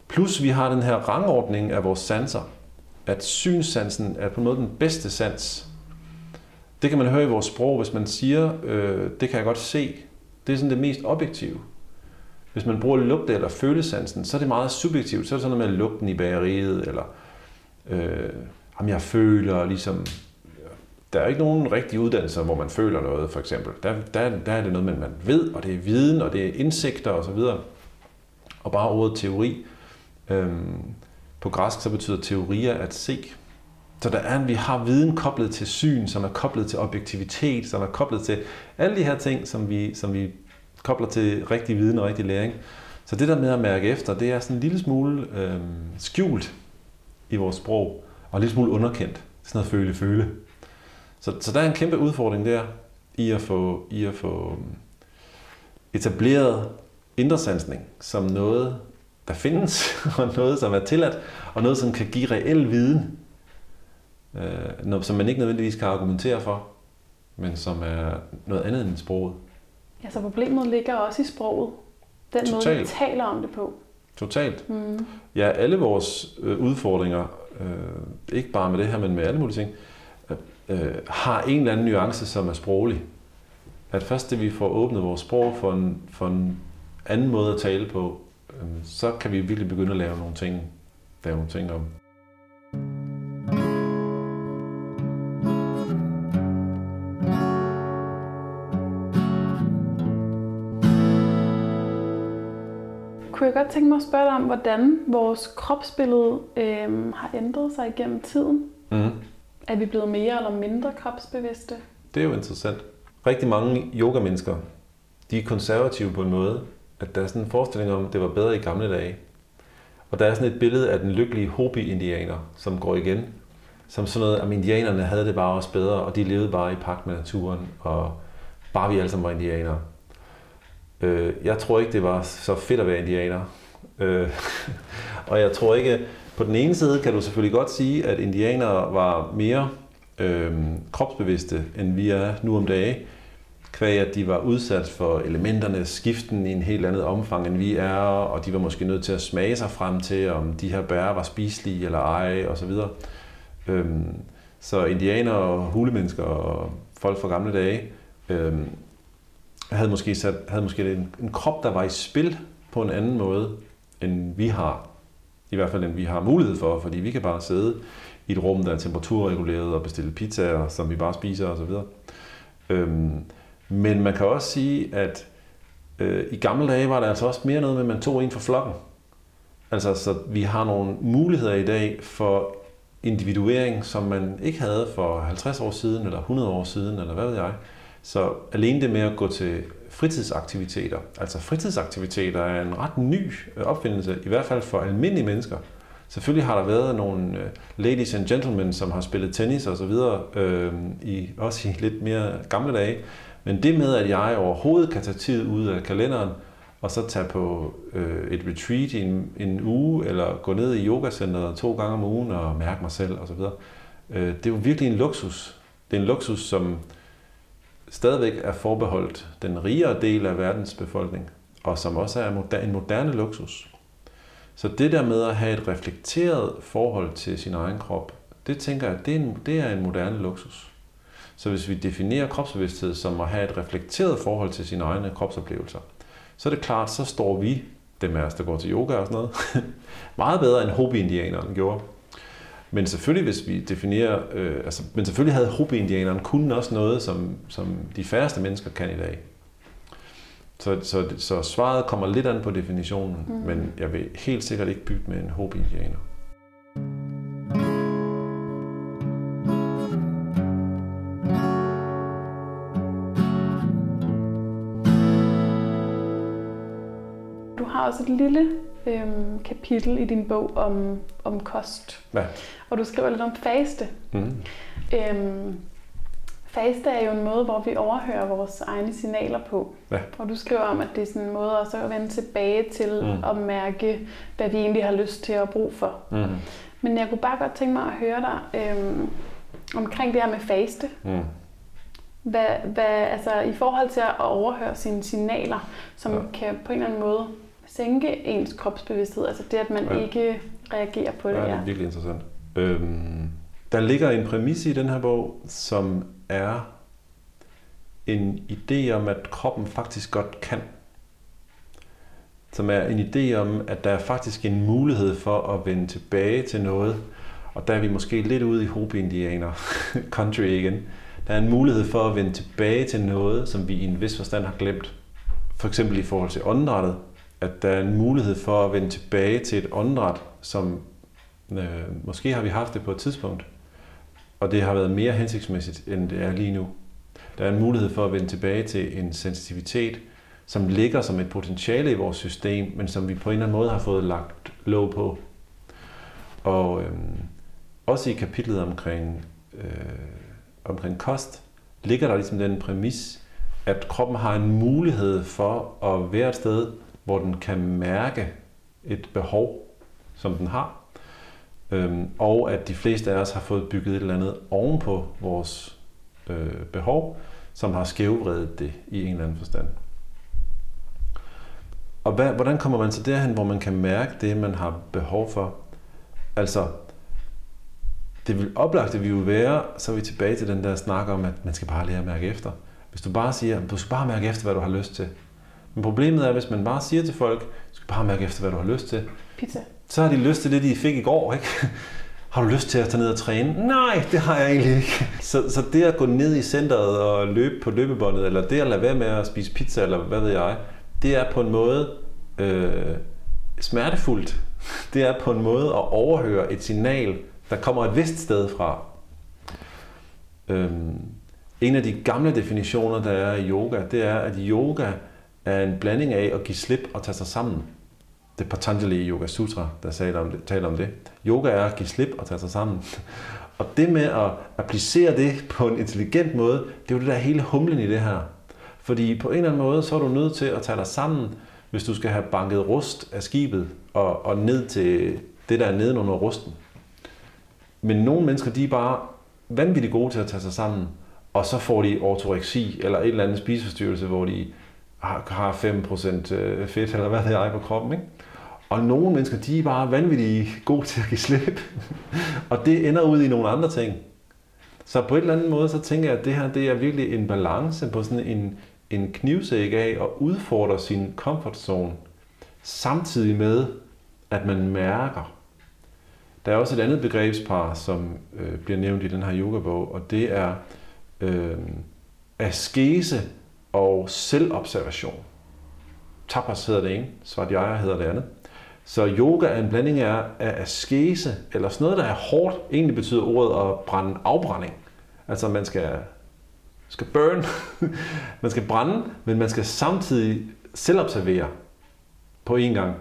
Plus vi har den her rangordning af vores sanser. At synssansen er på en måde den bedste sans. Det kan man høre i vores sprog, hvis man siger, øh, det kan jeg godt se. Det er sådan det mest objektive. Hvis man bruger lugte- eller følesansen, så er det meget subjektivt. Så er det sådan noget med lugten i bageriet, eller øh, om jeg føler ligesom... Der er ikke nogen rigtige uddannelser, hvor man føler noget, for eksempel. Der, der, der er det noget, man ved, og det er viden, og det er indsigter osv. Og bare ordet teori. Øhm, på græsk så betyder teorier at se. Så der er, vi har viden koblet til syn, som er koblet til objektivitet, som er koblet til alle de her ting, som vi, som vi kobler til rigtig viden og rigtig læring. Så det der med at mærke efter, det er sådan en lille smule øh, skjult i vores sprog, og en lille smule underkendt. Sådan noget føle-føle. Så, så der er en kæmpe udfordring der, i at få, i at få øhm, etableret indresansning som noget, der findes, [laughs] og noget, som er tilladt, og noget, som kan give reel viden, øh, noget, som man ikke nødvendigvis kan argumentere for, men som er noget andet end sproget. Ja, så problemet ligger også i sproget. Den Totalt. måde, vi taler om det på. Totalt. Mm. Ja, alle vores øh, udfordringer, øh, ikke bare med det her, men med alle mulige ting, øh, har en eller anden nuance, som er sproglig. At først det, vi får åbnet vores sprog for en, for en anden måde at tale på, øh, så kan vi virkelig begynde at lave nogle ting, lave nogle ting om. kunne jeg godt tænke mig at spørge dig om, hvordan vores kropsbillede øh, har ændret sig igennem tiden. Mm. Er vi blevet mere eller mindre kropsbevidste? Det er jo interessant. Rigtig mange yoga-mennesker, de er konservative på en måde, at der er sådan en forestilling om, at det var bedre i gamle dage. Og der er sådan et billede af den lykkelige Hopi-indianer, som går igen. Som sådan noget, at indianerne havde det bare også bedre, og de levede bare i pagt med naturen, og bare vi alle sammen var indianere. Øh, jeg tror ikke, det var så fedt at være indianer. Øh, [laughs] og jeg tror ikke, på den ene side kan du selvfølgelig godt sige, at indianere var mere øh, kropsbevidste, end vi er nu om dage. Kvæg at de var udsat for elementernes skiften i en helt andet omfang, end vi er, og de var måske nødt til at smage sig frem til, om de her bær var spiselige eller ej, osv. Øh, så øhm, indianere og hulemennesker og folk fra gamle dage, øh, havde måske, sat, havde måske en, en krop, der var i spil på en anden måde, end vi har. I hvert fald, end vi har mulighed for, fordi vi kan bare sidde i et rum, der er temperaturreguleret og bestille pizzaer, som vi bare spiser osv. Øhm, men man kan også sige, at øh, i gamle dage var der altså også mere noget med, at man tog en for flokken. Altså, så vi har nogle muligheder i dag for individuering, som man ikke havde for 50 år siden, eller 100 år siden, eller hvad ved jeg. Så alene det med at gå til fritidsaktiviteter, altså fritidsaktiviteter er en ret ny øh, opfindelse, i hvert fald for almindelige mennesker. Selvfølgelig har der været nogle øh, ladies and gentlemen, som har spillet tennis og så videre, øh, i, også i lidt mere gamle dage. Men det med, at jeg overhovedet kan tage tid ud af kalenderen, og så tage på øh, et retreat i en, en uge, eller gå ned i yogacenteret to gange om ugen og mærke mig selv osv., øh, det er jo virkelig en luksus. Det er en luksus, som stadigvæk er forbeholdt den rigere del af verdens befolkning, og som også er en moderne luksus. Så det der med at have et reflekteret forhold til sin egen krop, det tænker jeg, det er en, det er en moderne luksus. Så hvis vi definerer kropsbevidsthed som at have et reflekteret forhold til sine egne kropsoplevelser, så er det klart, så står vi, dem af os, der går til yoga og sådan noget, [laughs] meget bedre end hobi-indianeren gjorde. Men selvfølgelig, hvis vi definerer, øh, altså, men selvfølgelig havde Hopi-indianerne kun også noget, som, som de færreste mennesker kan i dag. Så, så, så svaret kommer lidt an på definitionen, mm. men jeg vil helt sikkert ikke bytte med en Hopi-indianer. Har også et lille øhm, kapitel i din bog om, om kost. Ja. Og du skriver lidt om faste. Mm. Øhm, faste er jo en måde, hvor vi overhører vores egne signaler på. Ja. Og du skriver om, at det er sådan en måde også at vende tilbage til Mm. at mærke, hvad vi egentlig har lyst til at bruge for. Mm. Men jeg kunne bare godt tænke mig at høre dig øhm, omkring det her med faste. Mm. Hvad, hvad, altså i forhold til at overhøre sine signaler, som ja. kan på en eller anden måde sænke ens kropsbevidsthed, altså det, at man Ja. ikke reagerer på det. Ja, det Ja. er virkelig interessant. Øhm, der ligger en præmis i den her bog, som er en idé om, at kroppen faktisk godt kan. Som er en idé om, at der er faktisk en mulighed for at vende tilbage til noget. Og der er vi måske lidt ude i hobe-indianer [laughs] country igen. Der er en mulighed for at vende tilbage til noget, som vi i en vis forstand har glemt. For eksempel i forhold til åndedrættet. At der er en mulighed for at vende tilbage til et åndedræt, som øh, måske har vi haft det på et tidspunkt, og det har været mere hensigtsmæssigt, end det er lige nu. Der er en mulighed for at vende tilbage til en sensitivitet, som ligger som et potentiale i vores system, men som vi på en eller anden måde har fået lagt låg på. Og øh, også i kapitlet omkring, øh, omkring kost, ligger der ligesom den præmis, at kroppen har en mulighed for at være et sted, hvor den kan mærke et behov, som den har. Øhm, og at de fleste af os har fået bygget et eller andet ovenpå vores øh, behov, som har skævvredet det i en eller anden forstand. Og hvad, hvordan kommer man så derhen, hvor man kan mærke det, man har behov for? Altså, det vil oplagte vi jo være, så er vi tilbage til den der snak om, at man skal bare lære at mærke efter. Hvis du bare siger, du skal bare mærke efter, hvad du har lyst til. Men problemet er, hvis man bare siger til folk, du skal bare mærke efter, hvad du har lyst til, Pizza. så har de lyst til det, de fik i går, ikke? [laughs] Har du lyst til at tage ned og træne? Nej, det har jeg egentlig ikke. Så, så det at gå ned i centret og løbe på løbebåndet, eller det at lade være med at spise pizza, eller hvad ved jeg, det er på en måde øh, smertefuldt. [laughs] Det er på en måde at overhøre et signal, der kommer et vist sted fra. Øhm, en af de gamle definitioner, der er i yoga, det er, at yoga er en blanding af at give slip og tage sig sammen. Det er Patanjali Yoga Sutra, der taler om det. Taler om det. Yoga er at give slip og tage sig sammen. [laughs] Og det med at applicere det på en intelligent måde, det er jo det der hele humlen i det her. Fordi på en eller anden måde, så er du nødt til at tage dig sammen, hvis du skal have banket rust af skibet og, og ned til det, der er nedenunder rusten. Men nogle mennesker, de er bare vanvittigt gode til at tage sig sammen, og så får de ortoreksi eller et eller andet spiseforstyrrelse, hvor de har 5% øh, fedt, eller hvad hedder jeg på kroppen. Ikke? Og nogle mennesker, de er bare vanvittigt gode til at give slip. [laughs] og det ender ud i nogle andre ting. Så på et eller andet måde, så tænker jeg, at det her det er virkelig en balance på sådan en, en knivsæk af at udfordre sin comfort zone, samtidig med, at man mærker. Der er også et andet begrebspar, som øh, bliver nævnt i den her yogabog, og det er øh, askese og selvobservation. Tapas hedder det ene, Svadhyaya hedder det andet. Så yoga er en blanding af, af askese, eller sådan noget, der er hårdt. Egentlig betyder ordet at brænde afbrænding. Altså man skal, skal burn, [laughs] man skal brænde, men man skal samtidig selvobservere på én gang.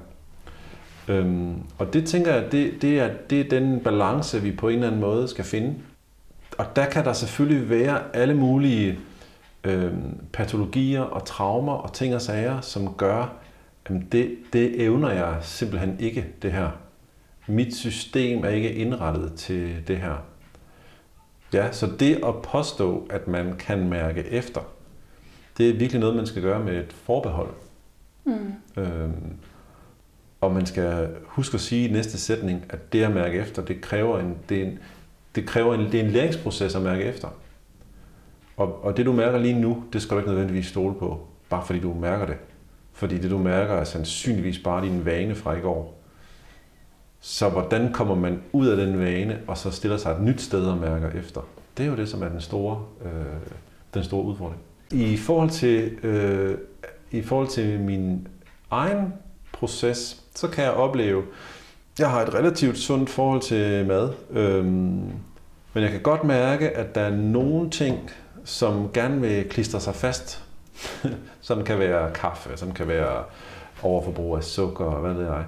Øhm, og det tænker jeg, det, det, er, det er den balance, vi på en eller anden måde skal finde. Og der kan der selvfølgelig være alle mulige øhm, patologier og traumer og ting og sager, som gør, at det, det evner jeg simpelthen ikke, det her. Mit system er ikke indrettet til det her. Ja, så det at påstå, at man kan mærke efter, det er virkelig noget, man skal gøre med et forbehold. Mm. Øhm, og man skal huske at sige i næste sætning, at det at mærke efter, det kræver en, det er en, det kræver en, det er en læringsproces at mærke efter. Og, og det du mærker lige nu, det skal du ikke nødvendigvis stole på, bare fordi du mærker det. Fordi det du mærker er sandsynligvis bare din vane fra i går. Så hvordan kommer man ud af den vane, og så stiller sig et nyt sted og mærker efter? Det er jo det, som er den store, øh, den store udfordring. I forhold til, øh, i forhold til min egen proces, så kan jeg opleve, jeg har et relativt sundt forhold til mad, øhm, men jeg kan godt mærke, at der er nogle ting, som gerne vil klistre sig fast, [laughs] som kan være kaffe, som kan være overforbrug af sukker og hvad ved jeg.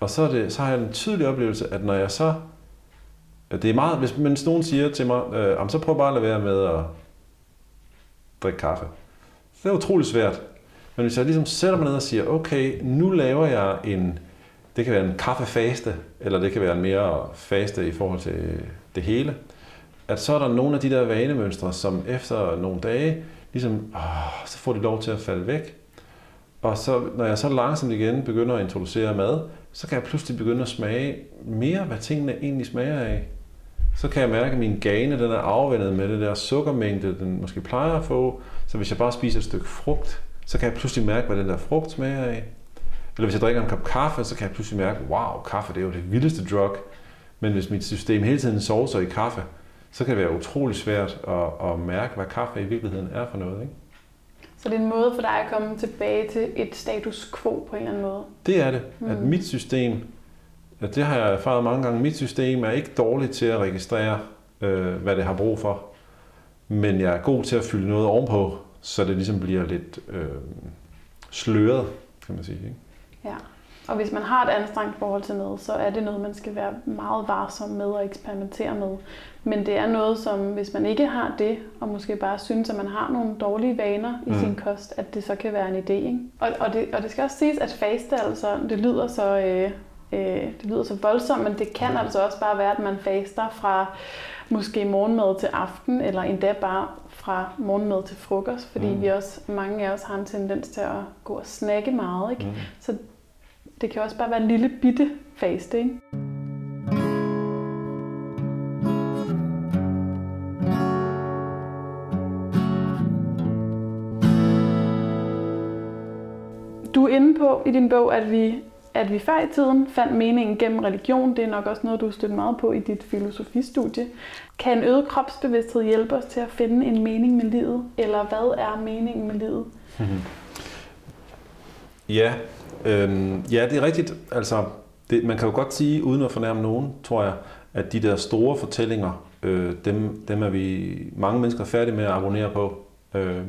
Og så, er det, så har jeg en tydelig oplevelse, at når jeg så Det er meget, hvis, hvis nogen siger til mig, øh, så prøv bare at lade være med at drikke kaffe. Det er utrolig svært. Men hvis jeg ligesom sætter mig ned og siger, okay, nu laver jeg en, det kan være en kaffefaste, eller det kan være en mere faste i forhold til det hele, at så er der nogle af de der vanemønstre, som efter nogle dage, ligesom, åh, så får de lov til at falde væk. Og så, når jeg så langsomt igen begynder at introducere mad, så kan jeg pludselig begynde at smage mere, hvad tingene egentlig smager af. Så kan jeg mærke, at min gane den er afvendet med det der sukkermængde, den måske plejer at få. Så hvis jeg bare spiser et stykke frugt, så kan jeg pludselig mærke, hvad den der frugt smager af. Eller hvis jeg drikker en kop kaffe, så kan jeg pludselig mærke, wow, kaffe det er jo det vildeste drug. Men hvis mit system hele tiden sover i kaffe, så kan det være utrolig svært at, at mærke, hvad kaffe i virkeligheden er for noget. Ikke? Så det er en måde for dig at komme tilbage til et status quo på en eller anden måde? Det er det. Mm. At mit system, ja, det har jeg erfaret mange gange, mit system er ikke dårligt til at registrere, øh, hvad det har brug for. Men jeg er god til at fylde noget ovenpå, så det ligesom bliver lidt øh, sløret, kan man sige. Ikke? Ja. Og hvis man har et anstrengt forhold til noget, så er det noget, man skal være meget varsom med og eksperimentere med. Men det er noget, som hvis man ikke har det, og måske bare synes, at man har nogle dårlige vaner i mm. sin kost, at det så kan være en idé. Ikke? Og, og, det, og det skal også siges, at faste, altså, det lyder så... Øh, øh, det lyder så voldsomt, men det kan altså også bare være, at man faster fra måske morgenmad til aften, eller endda bare fra morgenmad til frokost, fordi mm. vi også, mange af os har en tendens til at gå og snakke meget. Ikke? Mm. Så det kan også bare være en lille bitte faste, ikke? Du er inde på i din bog, at vi, at vi før i tiden fandt meningen gennem religion. Det er nok også noget, du har stødt meget på i dit filosofistudie. Kan en øget kropsbevidsthed hjælpe os til at finde en mening med livet? Eller hvad er meningen med livet? Ja, Øhm, ja, det er rigtigt. Altså, det, man kan jo godt sige, uden at fornærme nogen, tror jeg, at de der store fortællinger, øh, dem, dem er vi mange mennesker færdige med at abonnere på. Øh,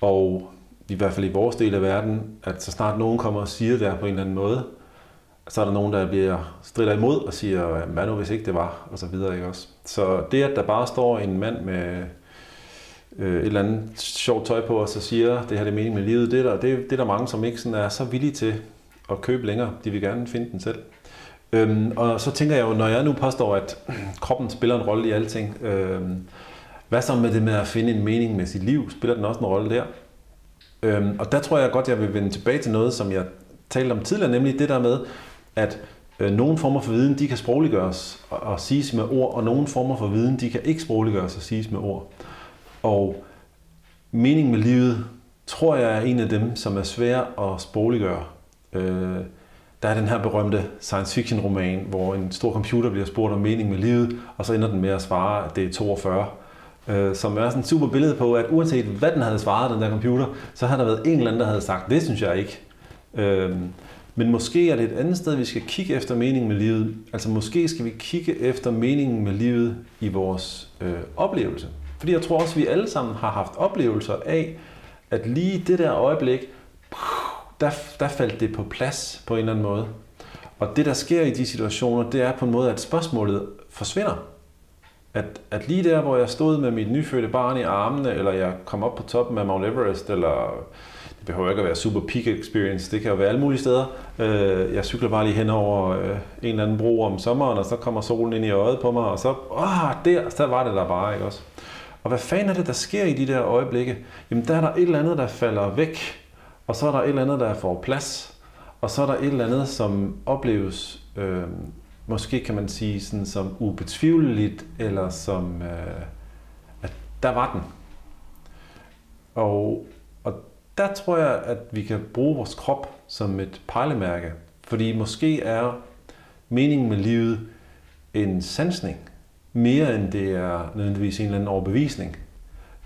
og i hvert fald i vores del af verden, at så snart nogen kommer og siger det på en eller anden måde, så er der nogen, der bliver strider imod og siger, hvad nu hvis ikke det var, og så videre. Ikke også? Så det, at der bare står en mand med øh, et eller andet sjovt tøj på, og så siger, det her det er meningen med livet, det er, der, det, det er der mange, som ikke sådan er så villige til at købe længere. De vil gerne finde den selv. Øhm, og så tænker jeg jo, når jeg nu påstår, at [clears throat] kroppen spiller en rolle i alting, øhm, hvad så med det med at finde en mening med sit liv? Spiller den også en rolle der? Øhm, og der tror jeg godt, jeg vil vende tilbage til noget, som jeg talte om tidligere, nemlig det der med, at øh, nogle former for viden, de kan sprogliggøres og, og siges med ord, og nogle former for viden, de kan ikke sprogliggøres og siges med ord. Og mening med livet, tror jeg er en af dem, som er svær at sprogliggøre. Øh, der er den her berømte science fiction roman, hvor en stor computer bliver spurgt om mening med livet, og så ender den med at svare, at det er 42. Øh, som er sådan et super billede på, at uanset hvad den havde svaret, den der computer, så har der været en eller anden, der havde sagt, det synes jeg ikke. Øh, men måske er det et andet sted, vi skal kigge efter meningen med livet. Altså måske skal vi kigge efter meningen med livet i vores øh, oplevelse. Fordi jeg tror også, at vi alle sammen har haft oplevelser af, at lige det der øjeblik, der, der faldt det på plads på en eller anden måde. Og det, der sker i de situationer, det er på en måde, at spørgsmålet forsvinder. At, at lige der, hvor jeg stod med mit nyfødte barn i armene, eller jeg kom op på toppen af Mount Everest, eller det behøver ikke at være super peak experience, det kan jo være alle mulige steder. Øh, jeg cykler bare lige hen over øh, en eller anden bro om sommeren, og så kommer solen ind i øjet på mig, og så, åh, der, så var det der bare, ikke også? Og hvad fanden er det, der sker i de der øjeblikke? Jamen, der er der et eller andet, der falder væk, og så er der et eller andet, der får plads, og så er der et eller andet, som opleves, øh, måske kan man sige, sådan som ubetvivleligt, eller som, øh, at der var den. Og, og der tror jeg, at vi kan bruge vores krop som et pejlemærke, fordi måske er meningen med livet en sansning mere end det er nødvendigvis en eller anden overbevisning.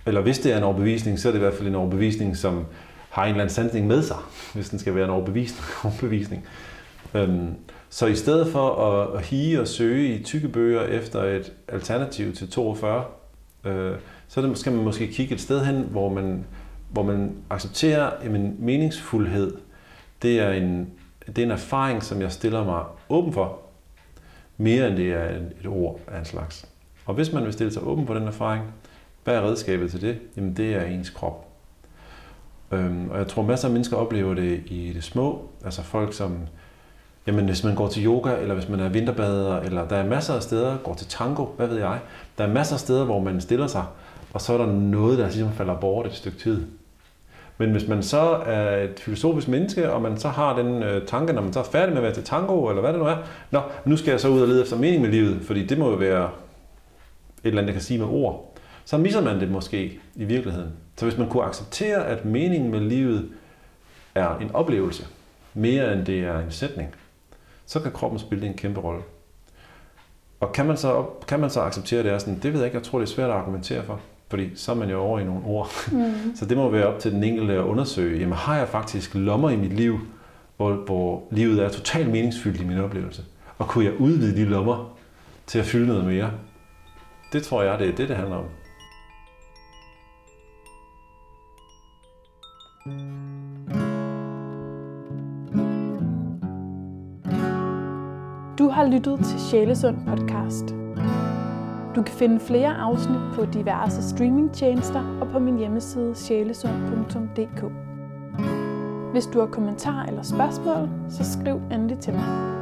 Eller hvis det er en overbevisning, så er det i hvert fald en overbevisning, som har en eller anden sandning med sig, hvis den skal være en overbevisning. [laughs] overbevisning. Øhm, så i stedet for at, at hige og søge i tykke bøger efter et alternativ til 42, øh, så det, skal man måske kigge et sted hen, hvor man, hvor man accepterer, at meningsfuldhed, det er, en, det er en erfaring, som jeg stiller mig åben for mere end det er et ord af en slags. Og hvis man vil stille sig åben på den erfaring, hvad er redskabet til det? Jamen det er ens krop. Øhm, og jeg tror masser af mennesker oplever det i det små. Altså folk som, jamen hvis man går til yoga, eller hvis man er vinterbader, eller der er masser af steder, går til tango, hvad ved jeg. Der er masser af steder, hvor man stiller sig, og så er der noget, der ligesom falder bort et stykke tid. Men hvis man så er et filosofisk menneske, og man så har den øh, tanke, når man så er færdig med at være til tango, eller hvad det nu er, nå, nu skal jeg så ud og lede efter mening med livet, fordi det må jo være et eller andet, jeg kan sige med ord. Så misser man det måske i virkeligheden. Så hvis man kunne acceptere, at meningen med livet er en oplevelse, mere end det er en sætning, så kan kroppen spille en kæmpe rolle. Og kan man så, kan man så acceptere, at det er sådan, det ved jeg ikke, jeg tror, det er svært at argumentere for. Fordi så er man jo over i nogle ord. [laughs] Mm. Så det må være op til den enkelte at undersøge, jamen har jeg faktisk lommer i mit liv, hvor, hvor livet er totalt meningsfyldt i min oplevelse? Og kunne jeg udvide de lommer til at fylde noget mere? Det tror jeg, det er det, det handler om. Du har lyttet til Sjælesund podcast. Du kan finde flere afsnit på diverse streamingtjenester og på min hjemmeside sjælesund.dk. Hvis du har kommentar eller spørgsmål, så skriv endelig til mig.